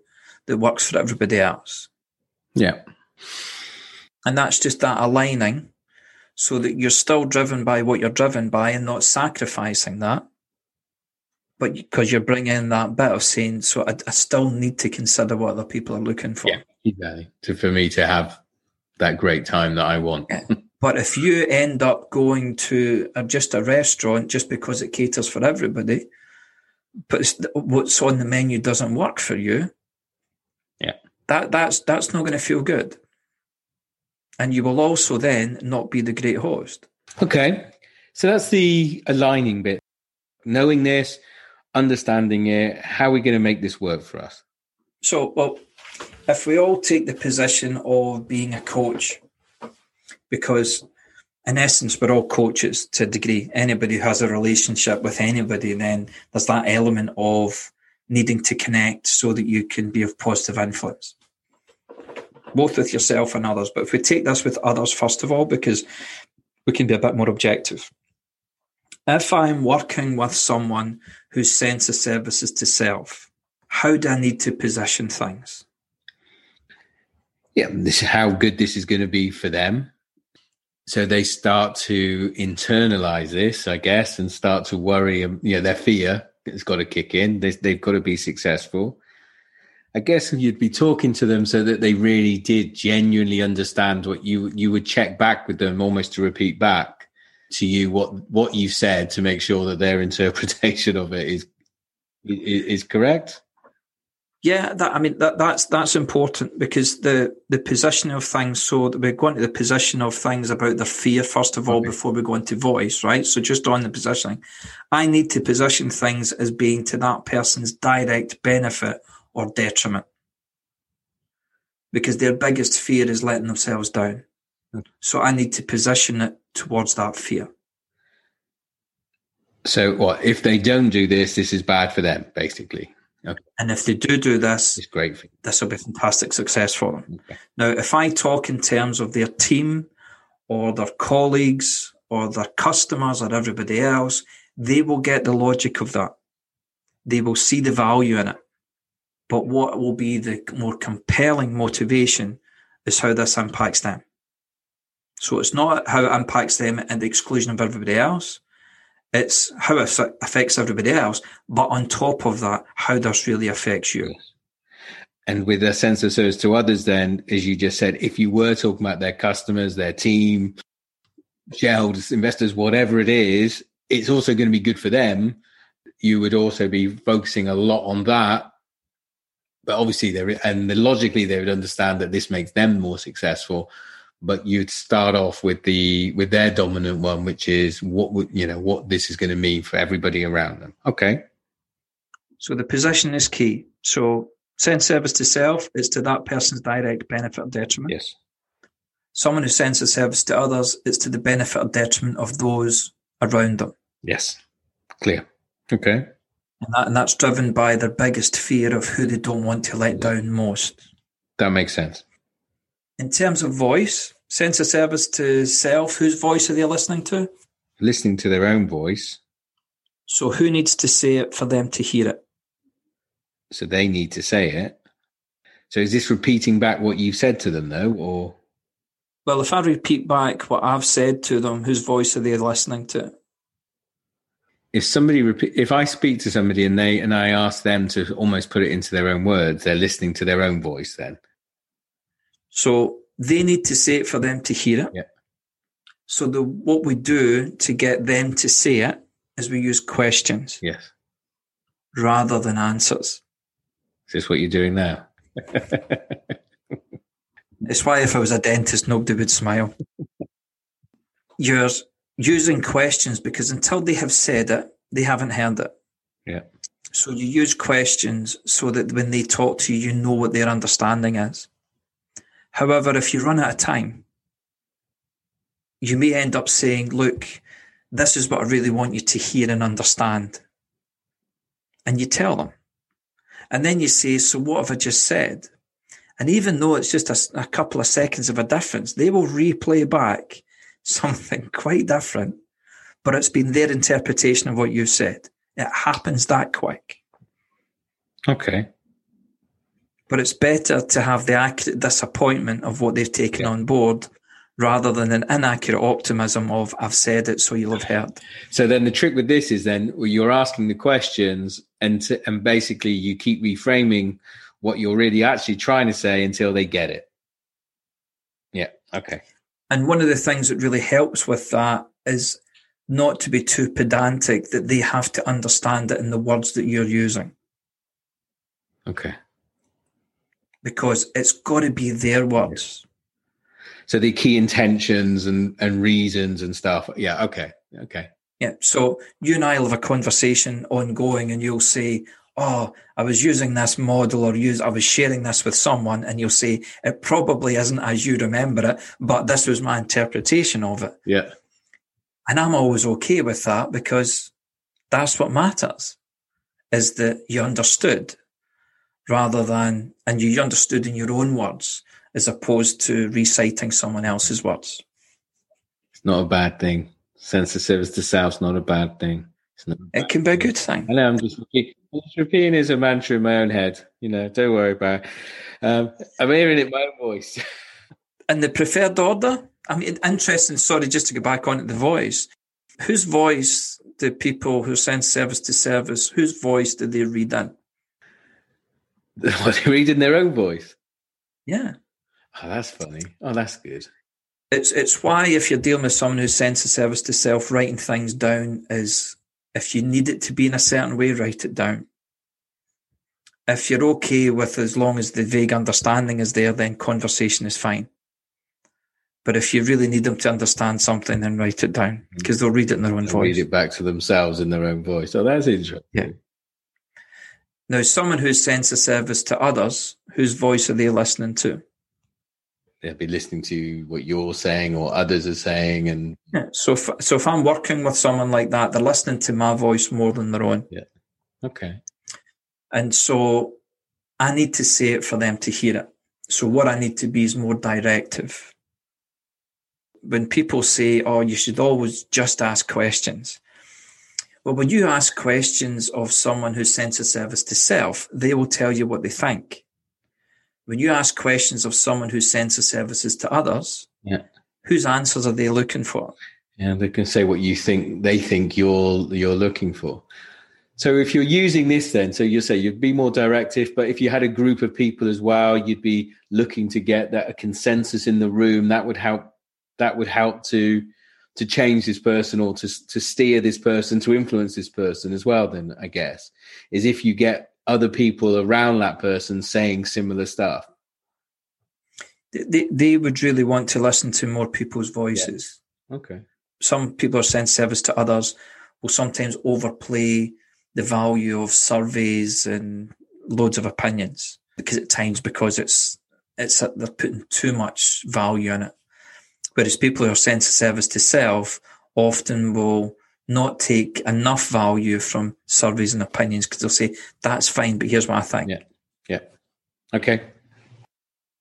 that works for everybody else. Yeah. And that's just that aligning so that you're still driven by what you're driven by and not sacrificing that. But because you're bringing that bit of saying, so I, I, still need to consider what other people are looking for. Yeah, exactly. To, for me to have that great time that I want. yeah. [laughs] But if you end up going to a, just a restaurant just because it caters for everybody, but what's on the menu doesn't work for you, yeah, that that's that's not going to feel good, and you will also then not be the great host. Okay, so that's the aligning bit. Knowing this, understanding it, how are we going to make this work for us? So, well, if we all take the position of being a coach, because in essence, we're all coaches to a degree. Anybody who has a relationship with anybody, then there's that element of needing to connect so that you can be of positive influence, both with yourself and others. But if we take this with others, first of all, because we can be a bit more objective. If I'm working with someone whose sense of service is to self, how do I need to position things? Yeah, this is how good this is going to be for them. So they start to internalize this, I guess, and start to worry. Um, you know, their fear has got to kick in. They, they've got to be successful. I guess you'd be talking to them so that they really did genuinely understand what you you would check back with them, almost to repeat back to you what what you said to make sure that their [laughs] interpretation of it is is, is correct. Yeah, that I mean that that's that's important because the the position of things. So that we're going to the position of things about their fear first of all okay. before we go into voice, right? So just on the positioning, I need to position things as being to that person's direct benefit or detriment, because their biggest fear is letting themselves down. Okay. So I need to position it towards that fear. So what if they don't do this? This is bad for them, basically. Okay. And if they do do this, it's great. For This will be fantastic success for them. Okay. Now, if I talk in terms of their team or their colleagues or their customers or everybody else, they will get the logic of that. They will see the value in it. But what will be the more compelling motivation is how this impacts them. So it's not how it impacts them and the exclusion of everybody else. It's how it affects everybody else, but on top of that, how this really affects you. And with a sense of service to others, then, as you just said, if you were talking about their customers, their team, shareholders, investors, whatever it is, it's also going to be good for them. You would also be focusing a lot on that. But obviously, there and logically, they would understand that this makes them more successful but you'd start off with the with their dominant one which is what would you know what this is going to mean for everybody around them. Okay. So the position is key. So send service to self is to that person's direct benefit or detriment. Yes. Someone who sends a service to others it's to the benefit or detriment of those around them. Yes. Clear. Okay. And, that, and that's driven by their biggest fear of who they don't want to let mm. down most. That makes sense in terms of voice, sense of service to self, whose voice are they listening to? Listening to their own voice. So who needs to say it for them to hear it? So they need to say it. So is this repeating back what you've said to them though, or? Well, if I repeat back what I've said to them, whose voice are they listening to? If somebody repeat, if I speak to somebody and they and I ask them to almost put it into their own words, they're listening to their own voice then. So they need to say it for them to hear it. Yeah. So the what we do to get them to say it is we use questions. Yes. Rather than answers. Is this what you're doing now? [laughs] it's why if I was a dentist, nobody would smile. You're using questions because until they have said it, they haven't heard it. Yeah. So you use questions so that when they talk to you, you know what their understanding is. However, if you run out of time, you may end up saying, look, this is what I really want you to hear and understand. And you tell them. And then you say, so what have I just said? And even though it's just a, a couple of seconds of a difference, they will replay back [laughs] something quite different, but it's been their interpretation of what you said. It happens that quick. Okay but it's better to have the accurate disappointment of what they've taken yeah. on board rather than an inaccurate optimism of I've said it, so you'll have heard. So then the trick with this is then you're asking the questions and to, and basically you keep reframing what you're really actually trying to say until they get it. Yeah. Okay. And one of the things that really helps with that is not to be too pedantic that they have to understand it in the words that you're using. Okay. Because it's got to be their words. So the key intentions and, and reasons and stuff. Yeah. Okay. Okay. Yeah. So you and I'll have a conversation ongoing and you'll say, Oh, I was using this model or use, I was sharing this with someone and you'll say, it probably isn't as you remember it, but this was my interpretation of it. Yeah. And I'm always okay with that because that's what matters is that you understood rather than, and you understood in your own words as opposed to reciting someone else's words. It's not a bad thing. Sense of service to self's not a bad thing. It can be a good thing. I know. I'm just, repeating, just repeating as a mantra in my own head. You know, don't worry about. It. Um, I'm hearing it in my own voice. [laughs] and the preferred order, I mean, interesting. Sorry, just to go back on the voice. Whose voice do people who send service to service? Whose voice do they read in? [laughs] What they read in their own voice. Yeah. Oh, that's funny. Oh, that's good. It's it's why if you're dealing with someone who sends a service to self, writing things down is if you need it to be in a certain way, write it down. If you're okay with as long as the vague understanding is there, then conversation is fine. But if you really need them to understand something, then write it down because mm. they'll read it in their own They'll voice. Read it back to themselves in their own voice. Oh, that's interesting. Yeah. Now, someone who sends a service to others, whose voice are they listening to? They'll be listening to what you're saying or others are saying, and yeah. So, if, so if I'm working with someone like that, they're listening to my voice more than their own. Yeah. Okay. And so, I need to say it for them to hear it. So, what I need to be is more directive when people say, oh, you should always just ask questions. Well, when you ask questions of someone who sends a service to self, they will tell you what they think. When you ask questions of someone who sends the services to others, yeah. whose answers are they looking for? Yeah, they can say what you think they think you're you're looking for. So if you're using this then, so you say you'd be more directive, but if you had a group of people as well, you'd be looking to get that a consensus in the room, that would help that would help to to change this person or to to steer this person to influence this person as well then i guess is if you get other people around that person saying similar stuff. They, they would really want to listen to more people's voices. Yeah. okay. Some people are service to others will sometimes overplay the value of surveys and loads of opinions because at times because it's it's they're putting too much value in it Whereas people who are sent of service to self often will not take enough value from surveys and opinions because they'll say, that's fine, but here's what I think. Yeah. Yeah. Okay.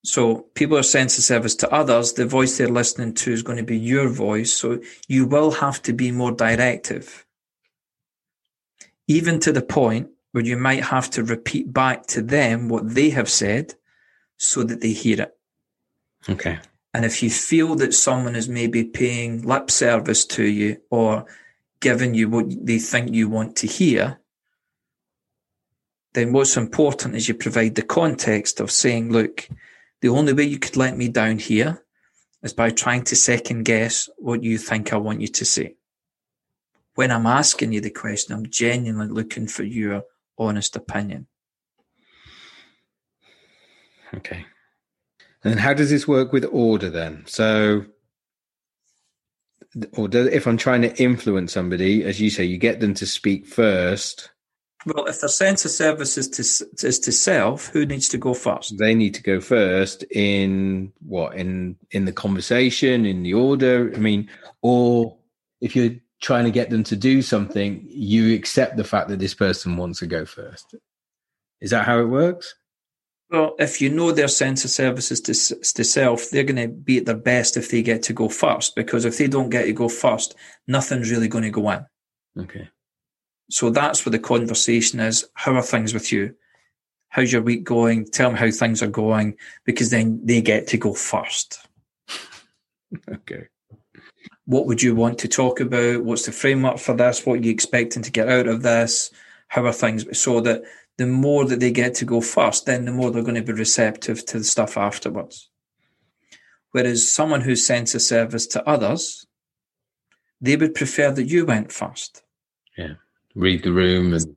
So people are sent of service to others. The voice they're listening to is going to be your voice. So you will have to be more directive. Even to the point where you might have to repeat back to them what they have said so that they hear it. Okay. And if you feel that someone is maybe paying lip service to you or giving you what they think you want to hear, then what's important is you provide the context of saying, look, the only way you could let me down here is by trying to second guess what you think I want you to say. When I'm asking you the question, I'm genuinely looking for your honest opinion. Okay. And how does this work with order then? So, or do, if I'm trying to influence somebody, as you say, you get them to speak first. Well, if the sense of service is to, is to self, who needs to go first? They need to go first in what in in the conversation, in the order. I mean, or if you're trying to get them to do something, you accept the fact that this person wants to go first. Is that how it works? Well, if you know their sense of services to, to self, they're going to be at their best if they get to go first. Because if they don't get to go first, nothing's really going to go in. Okay. So that's where the conversation is. How are things with you? How's your week going? Tell me how things are going, because then they get to go first. [laughs] okay. What would you want to talk about? What's the framework for this? What are you expecting to get out of this? How are things? So that the more that they get to go first, then the more they're going to be receptive to the stuff afterwards. Whereas someone who sends a service to others, they would prefer that you went first. Yeah. Read the room and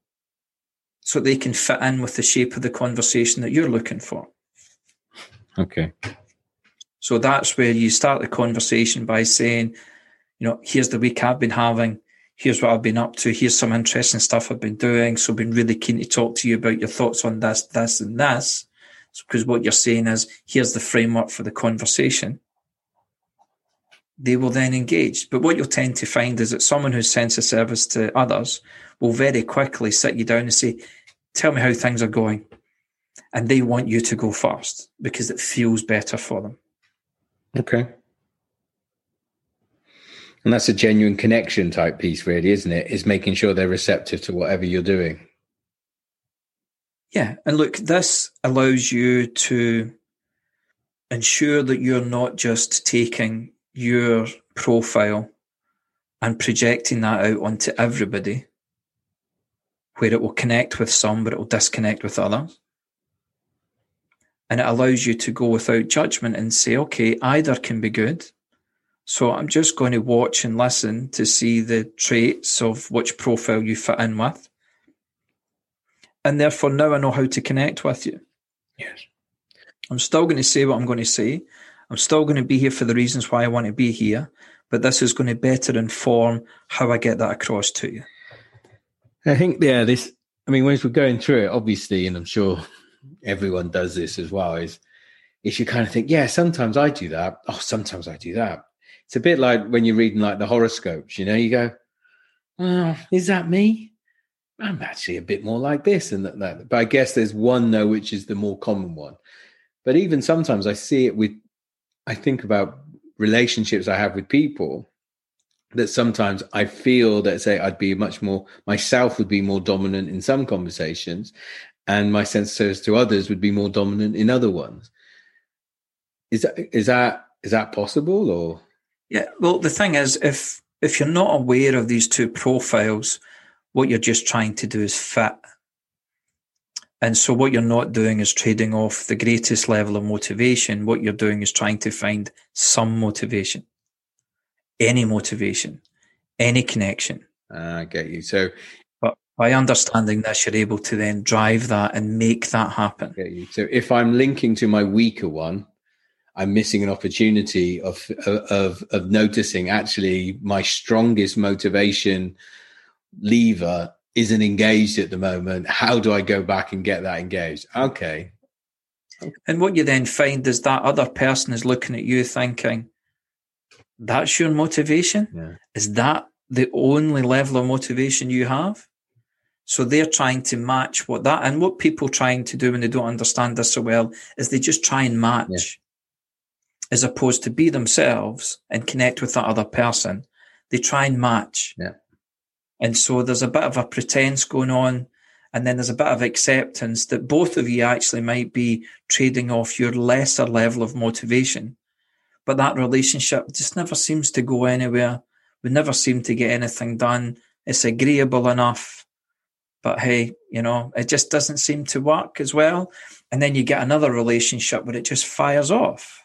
so they can fit in with the shape of the conversation that you're looking for. Okay. So that's where you start the conversation by saying, you know, here's the week I've been having. Here's what I've been up to. Here's some interesting stuff I've been doing. So, I've been really keen to talk to you about your thoughts on this, this, and this. Because what you're saying is, here's the framework for the conversation. They will then engage. But what you'll tend to find is that someone who sends a service to others will very quickly sit you down and say, Tell me how things are going. And they want you to go first because it feels better for them. Okay. And that's a genuine connection type piece, really, isn't it? Is making sure they're receptive to whatever you're doing. Yeah. And look, this allows you to ensure that you're not just taking your profile and projecting that out onto everybody, where it will connect with some, but it will disconnect with others. And it allows you to go without judgment and say, okay, either can be good so I'm just going to watch and listen to see the traits of which profile you fit in with. And therefore now I know how to connect with you. Yes. I'm still going to say what I'm going to say. I'm still going to be here for the reasons why I want to be here, but this is going to better inform how I get that across to you. I think, yeah, this, I mean, once we're going through it, obviously, and I'm sure everyone does this as well, is, is you kind of think, yeah, sometimes I do that. Oh, sometimes I do that. It's a bit like when you're reading like the horoscopes, you know, you go, oh, is that me? I'm actually a bit more like this and that, that. But I guess there's one though, which is the more common one. But even sometimes I see it with, I think about relationships I have with people that sometimes I feel that say I'd be much more myself would be more dominant in some conversations, and my sense to others would be more dominant in other ones. Is that is that is that possible or? Yeah, well, the thing is, if if you're not aware of these two profiles, what you're just trying to do is fit. And so, what you're not doing is trading off the greatest level of motivation. What you're doing is trying to find some motivation, any motivation, any connection. Uh, I get you. So, but by understanding this, you're able to then drive that and make that happen. I get you. So, if I'm linking to my weaker one, I'm missing an opportunity of of of noticing actually my strongest motivation lever isn't engaged at the moment. How do I go back and get that engaged? Okay. And what you then find is that other person is looking at you thinking, that's your motivation? Yeah. Is that the only level of motivation you have? So they're trying to match what that and what people trying to do when they don't understand this so well is they just try and match as opposed to be themselves and connect with that other person. They try and match. Yeah. And so there's a bit of a pretense going on. And then there's a bit of acceptance that both of you actually might be trading off your lesser level of motivation. But that relationship just never seems to go anywhere. We never seem to get anything done. It's agreeable enough. But hey, you know, it just doesn't seem to work as well. And then you get another relationship where it just fires off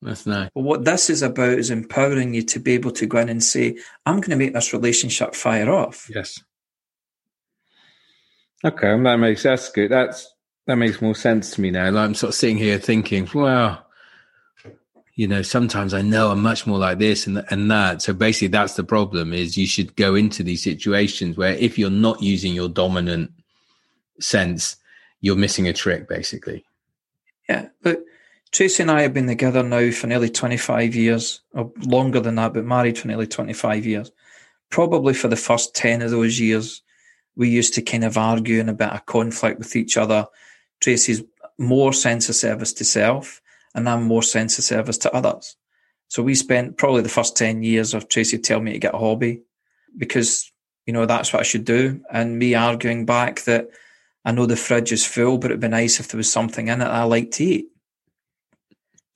that's nice. But what this is about is empowering you to be able to go in and say, I'm going to make this relationship fire off. Yes. Okay, that makes that's good. That's that makes more sense to me now. Like I'm sort of sitting here thinking, well, you know, sometimes I know I'm much more like this and and that. So basically, that's the problem: is you should go into these situations where if you're not using your dominant sense, you're missing a trick, basically. Yeah, but Tracy and I have been together now for nearly 25 years, or longer than that, but married for nearly 25 years. Probably for the first 10 of those years, we used to kind of argue and a bit of conflict with each other. Tracy's more sense of service to self, and I'm more sense of service to others. So we spent probably the first 10 years of Tracy telling me to get a hobby because, you know, that's what I should do. And me arguing back that I know the fridge is full, but it'd be nice if there was something in it I like to eat.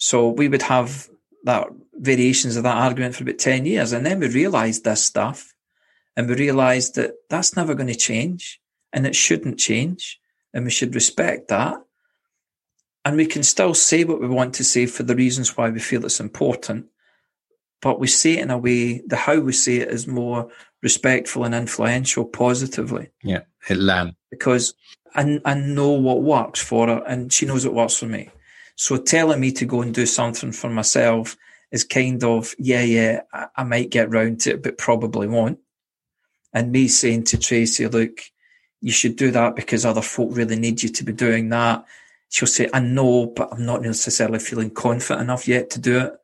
So we would have that variations of that argument for about 10 years. And then we realized this stuff and we realized that that's never going to change and it shouldn't change. And we should respect that. And we can still say what we want to say for the reasons why we feel it's important, but we say it in a way, the how we say it is more respectful and influential positively. Yeah, it lands. Because I, I know what works for her and she knows what works for me. So telling me to go and do something for myself is kind of, yeah, yeah, I, I might get round to it, but probably won't. And me saying to Tracy, look, you should do that because other folk really need you to be doing that. She'll say, I know, but I'm not necessarily feeling confident enough yet to do it.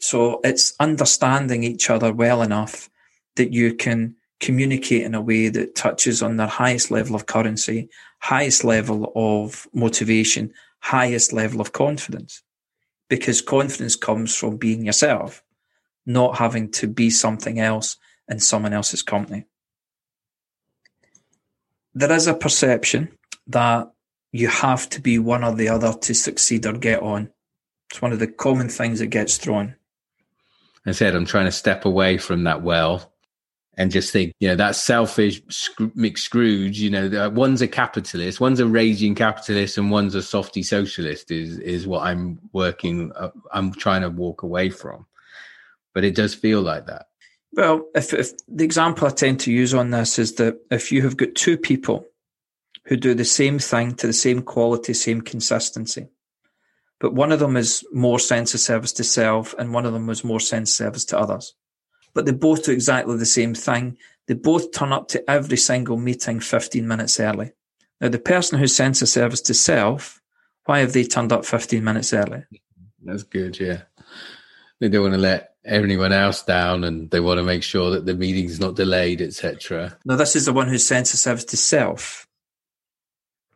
So it's understanding each other well enough that you can communicate in a way that touches on their highest level of currency, highest level of motivation, highest level of confidence. Because confidence comes from being yourself, not having to be something else in someone else's company. There is a perception that you have to be one or the other to succeed or get on. It's one of the common things that gets thrown. I said, I'm trying to step away from that well and just think, you know, that selfish Mick Scrooge, you know, one's a capitalist, one's a raging capitalist, and one's a softy socialist. Is is what I'm working. Uh, I'm trying to walk away from, but it does feel like that. Well, if, if the example I tend to use on this is that if you have got two people who do the same thing to the same quality, same consistency, but one of them is more sense of service to self, and one of them is more sense of service to others but they both do exactly the same thing. They both turn up to every single meeting 15 minutes early. Now, the person who sends a service to self, why have they turned up 15 minutes early? That's good, yeah. They don't want to let anyone else down and they want to make sure that the meeting's not delayed, etc. Now, this is the one who sends a service to self.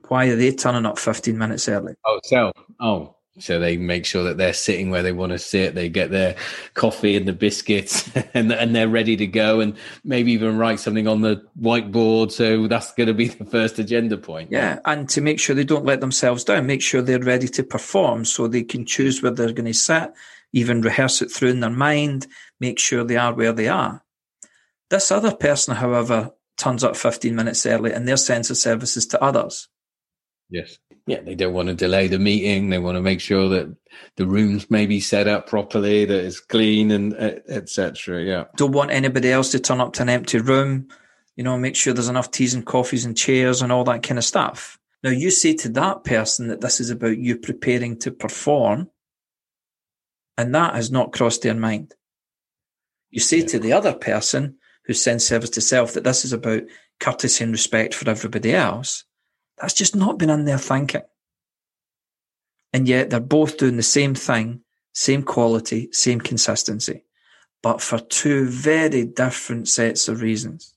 Why are they turning up 15 minutes early? Oh, self. Oh, so they make sure that they're sitting where they want to sit. They get their coffee and the biscuits, [laughs] and and they're ready to go, and maybe even write something on the whiteboard. So that's going to be [laughs] the first agenda point. Yeah, and to make sure they don't let themselves down, make sure they're ready to perform, so they can choose where they're going to sit, even rehearse it through in their mind, make sure they are where they are. This other person, however, turns up 15 minutes early, and their sense of services to others. Yes yeah, they don't want to delay the meeting. They want to make sure that the rooms may be set up properly, that it's clean, and uh, etc. Yeah, don't want anybody else to turn up to an empty room. You know, make sure there's enough teas and coffees and chairs and all that kind of stuff. Now, you say to that person that this is about you preparing to perform, and that has not crossed their mind. You say yeah. to the other person who sends service to self that this is about courtesy and respect for everybody else that's just not been in their thinking. And yet they're both doing the same thing, same quality, same consistency, but for two very different sets of reasons.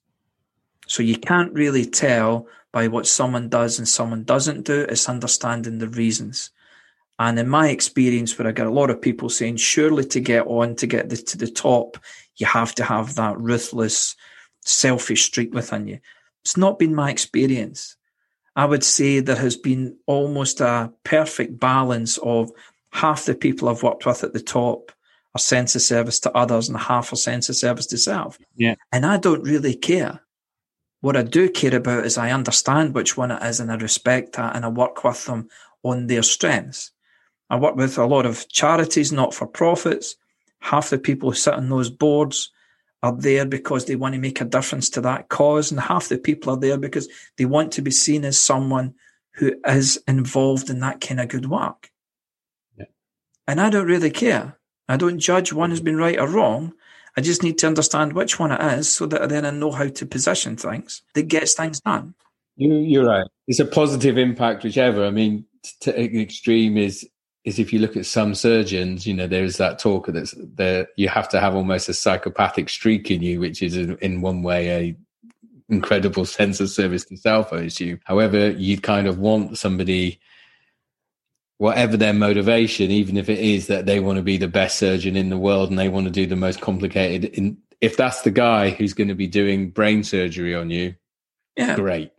So you can't really tell by what someone does and someone doesn't do. It's understanding the reasons. And in my experience, where I get a lot of people saying, surely to get on, to get the, to the top, you have to have that ruthless, selfish streak within you. It's not been my experience. I would say there has been almost a perfect balance of half the people I've worked with at the top are sense of service to others and half are sense of service to self. Yeah. And I don't really care. What I do care about is I understand which one it is and I respect that and I work with them on their strengths. I work with a lot of charities, not for profits. Half the people who sit on those boards are there because they want to make a difference to that cause, and half the people are there because they want to be seen as someone who is involved in that kind of good work. Yeah. And I don't really care. I don't judge one has been right or wrong. I just need to understand which one it is so that then I know how to position things that gets things done. You, are right. It's a positive impact, whichever. I mean, to an extreme is is if you look at some surgeons, you know, there's that talk that there you have to have almost a psychopathic streak in you, which is in one way a incredible [laughs] sense of service to self, I assume. However, you kind of want somebody, whatever their motivation, even if it is that they want to be the best surgeon in the world and they want to do the most complicated. In, if that's the guy who's going to be doing brain surgery on you, yeah, great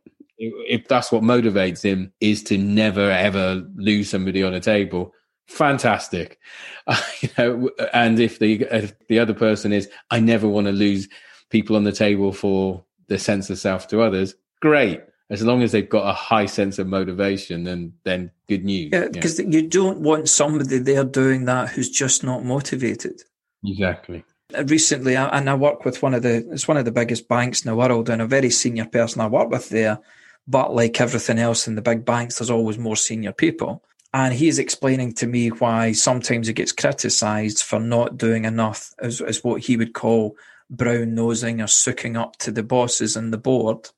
if that's what motivates him is to never ever lose somebody on a table fantastic [laughs] you know and if the if the other person is i never want to lose people on the table for the sense of self to others great as long as they've got a high sense of motivation, then then good news. Yeah, because you don't want somebody there doing that who's just not motivated. Exactly. Uh, recently, and I work with one of the it's one of the biggest banks in the world, and a very senior person I work with there. But like everything else in the big banks, there's always more senior people. And he's explaining to me why sometimes he gets criticised for not doing enough, as, as what he would call brown nosing or sooking up to the bosses and the board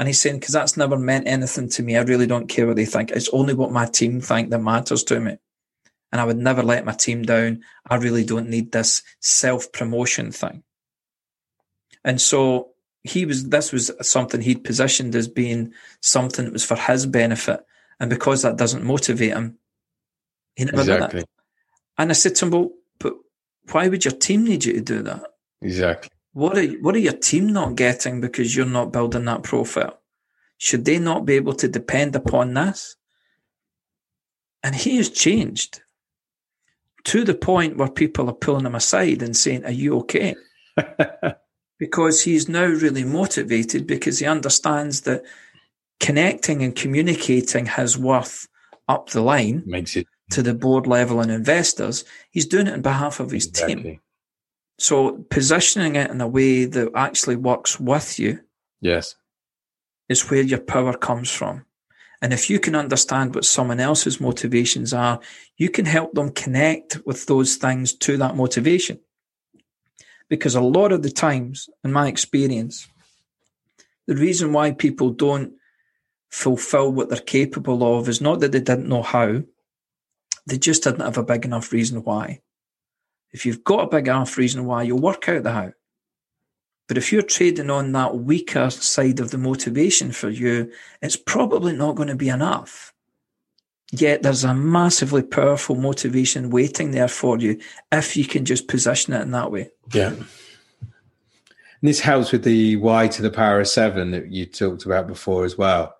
and he's saying, because that's never meant anything to me. I really don't care what they think. It's only what my team think that matters to me. And I would never let my team down. I really don't need this self promotion thing. And so he was, this was something he'd positioned as being something that was for his benefit. And because that doesn't motivate him, he never exactly. did it. And I said to him, well, but why would your team need you to do that? Exactly. What are what are your team not getting because you're not building that profile? Should they not be able to depend upon this? And he has changed to the point where people are pulling him aside and saying, Are you okay? [laughs] because he's now really motivated because he understands that connecting and communicating his worth up the line makes it to the board level and investors. He's doing it on behalf of his exactly. team. So positioning it in a way that actually works with you. Yes. Is where your power comes from. And if you can understand what someone else's motivations are, you can help them connect with those things to that motivation. Because a lot of the times, in my experience, the reason why people don't fulfill what they're capable of is not that they didn't know how, they just didn't have a big enough reason why. If you've got a big enough reason why, you'll work out the how. But if you're trading on that weaker side of the motivation for you, it's probably not going to be enough. Yet there's a massively powerful motivation waiting there for you if you can just position it in that way. Yeah. And this helps with the y to the power of seven that you talked about before as well.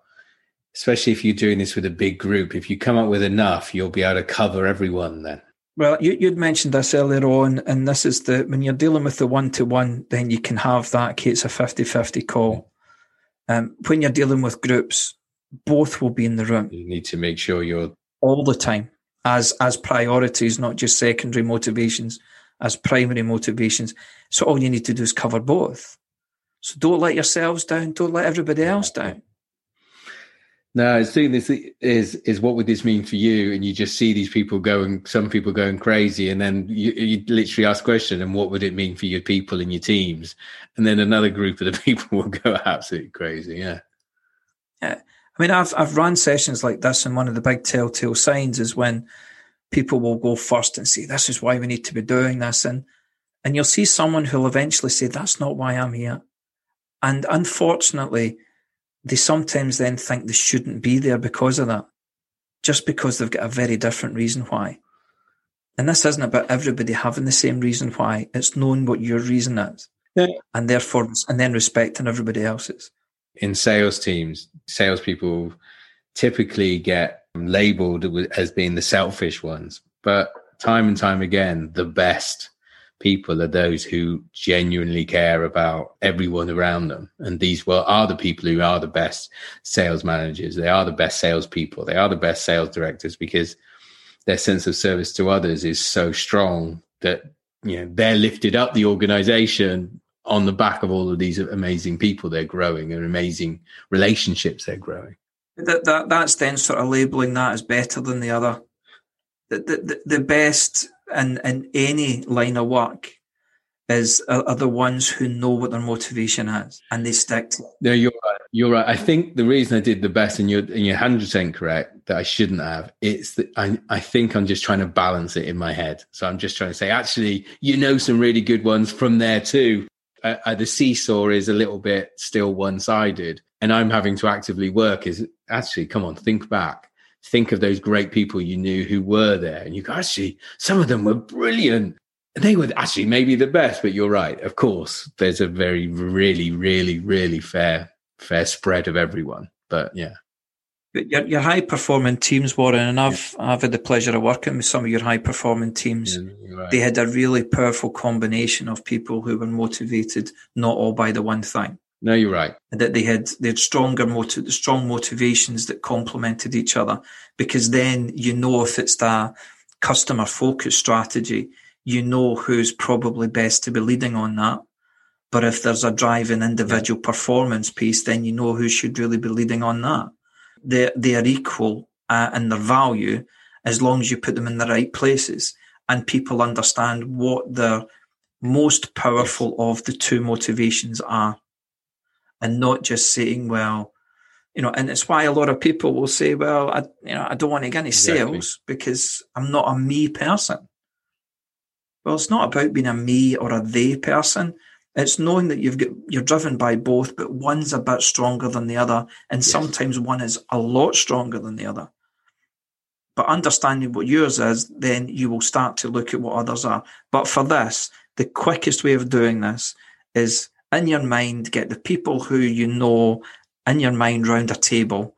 Especially if you're doing this with a big group. If you come up with enough, you'll be able to cover everyone then. Well, you, would mentioned this earlier on, and this is the when you're dealing with the one to one, then you can have that. Okay, it's a 50 50 call. Um, when you're dealing with groups, both will be in the room. You need to make sure you're all the time as as priorities, not just secondary motivations, as primary motivations. So all you need to do is cover both. So don't let yourselves down. Don't let everybody else down. No, seeing this is is what would this mean for you? And you just see these people going, some people going crazy, and then you, you literally ask question, and what would it mean for your people and your teams? And then another group of the [laughs] people will go absolutely crazy. Yeah, yeah. I mean, I've I've run sessions like this, and one of the big telltale signs is when people will go first and say, "This is why we need to be doing this," and and you'll see someone who'll eventually say, "That's not why I'm here," and unfortunately they sometimes then think they shouldn't be there because of that, just because they've got a very different reason why. And this isn't about everybody having the same reason why. It's knowing what your reason is, yeah. and therefore, and then respecting everybody else's. In sales teams, salespeople typically get labeled as being the selfish ones, but time and time again, the best people are those who genuinely care about everyone around them. And these well are the people who are the best sales managers. They are the best salespeople. They are the best sales directors because their sense of service to others is so strong that you know they're lifted up the organization on the back of all of these amazing people they're growing and amazing relationships they're growing. That, that that's then sort of labeling that as better than the other. The the, the best in, in any line of work is are, are, the ones who know what their motivation is and they stick to it. No, you're right. You're right. I think the reason I did the best, and you're and you're hundred percent correct that I shouldn't have. It's that I I think I'm just trying to balance it in my head. So I'm just trying to say, actually, you know, some really good ones from there too. Uh, uh, the seesaw is a little bit still one sided, and I'm having to actively work. Is actually, come on, think back think of those great people you knew who were there and you go, actually, some of them were brilliant. They were actually maybe the best, but you're right. Of course, there's a very, really, really, really fair, fair spread of everyone. But yeah. Your, your high performing teams, Warren, and I've yeah. I've had the pleasure of working with some of your high performing teams. Yeah, right. They had a really powerful combination of people who were motivated, not all by the one thing. No, you're right. That they had they had stronger motiv- strong motivations that complemented each other because then you know if it's the customer focused strategy, you know who's probably best to be leading on that. But if there's a driving individual yeah. performance piece, then you know who should really be leading on that. They they are equal uh, in their value as long as you put them in the right places and people understand what the most powerful of the two motivations are and not just saying, well, you know, and it's why a lot of people will say, well, I, you know, I don't want to get any exactly. sales because I'm not a me person. Well, it's not about being a me or a they person. It's knowing that you've got, you're driven by both, but one's a bit stronger than the other. And yes. sometimes one is a lot stronger than the other. But understanding what yours is, then you will start to look at what others are. But for this, the quickest way of doing this is in your mind, get the people who you know in your mind round a table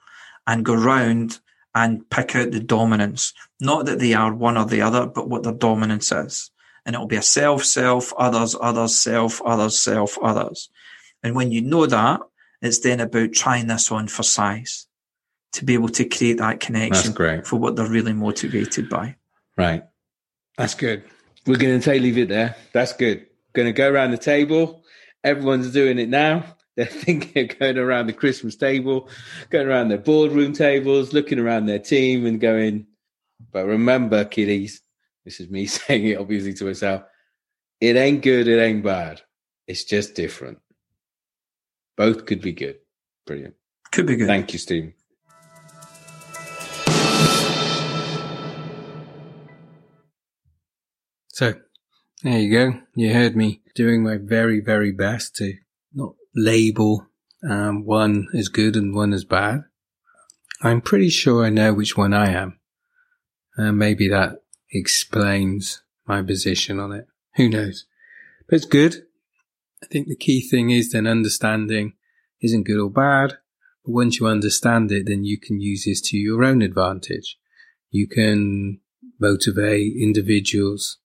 and go round and pick out the dominance. Not that they are one or the other, but what their dominance is. And it'll be a self, self, others, others, self, others, self, others. And when you know that, it's then about trying this on for size to be able to create that connection for what they're really motivated by. Right. That's good. We're going to leave it there. That's good. Going to go around the table Everyone's doing it now. [laughs] They're thinking of going around the Christmas table, going around their boardroom tables, looking around their team and going, but remember, kiddies, this is me [laughs] saying it obviously to myself, it ain't good, it ain't bad. It's just different. Both could be good. Brilliant. Could be good. Thank you, Steve. So there you go. You heard me doing my very, very best to not label um, one as good and one as bad. I'm pretty sure I know which one I am. And maybe that explains my position on it. Who knows? But it's good. I think the key thing is then understanding isn't good or bad. But once you understand it, then you can use this to your own advantage. You can motivate individuals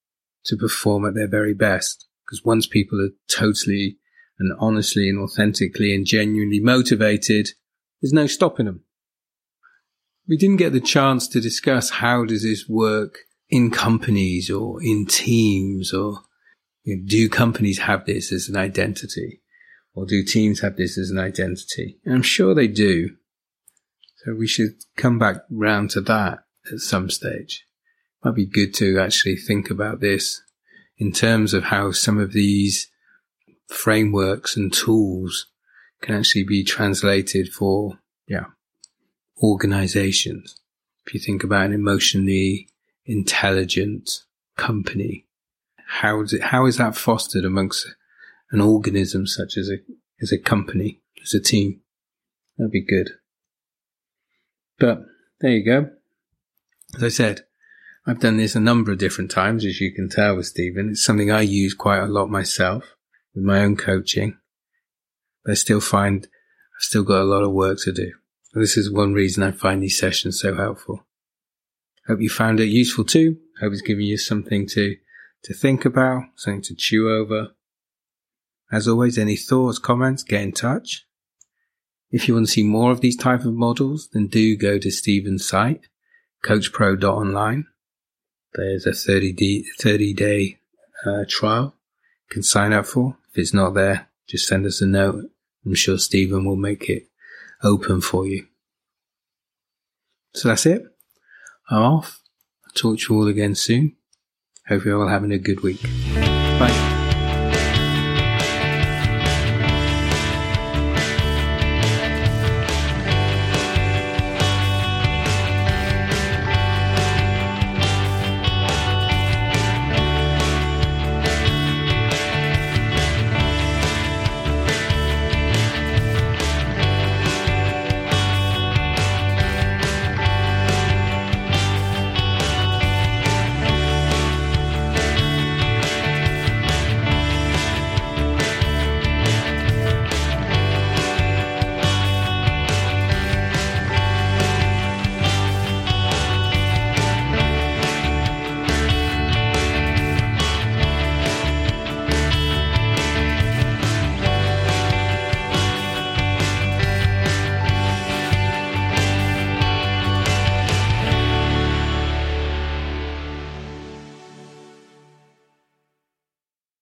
to perform at their very best. Because once people are totally and honestly and authentically and genuinely motivated, there's no stopping them. We didn't get the chance to discuss how does this work in companies or in teams or you know, do companies have this as an identity or do teams have this as an identity? And I'm sure they do. So we should come back round to that at some stage might be good to actually think about this in terms of how some of these frameworks and tools can actually be translated for, yeah, organizations. If you think about an emotionally intelligent company, how is it, how is that fostered amongst an organism such as a, as a company, as a team? That'd be good. But there you go. As I said, I've done this a number of different times, as you can tell with Stephen. It's something I use quite a lot myself with my own coaching. But I still find I've still got a lot of work to do. This is one reason I find these sessions so helpful. Hope you found it useful too. Hope it's given you something to, to think about, something to chew over. As always, any thoughts, comments, get in touch. If you want to see more of these type of models, then do go to Stephen's site, coachpro.online there's a 30 day, 30 day uh, trial you can sign up for. If it's not there, just send us a note. I'm sure Stephen will make it open for you. So that's it. I'm off. I'll talk to you all again soon. Hope you're all having a good week. Bye.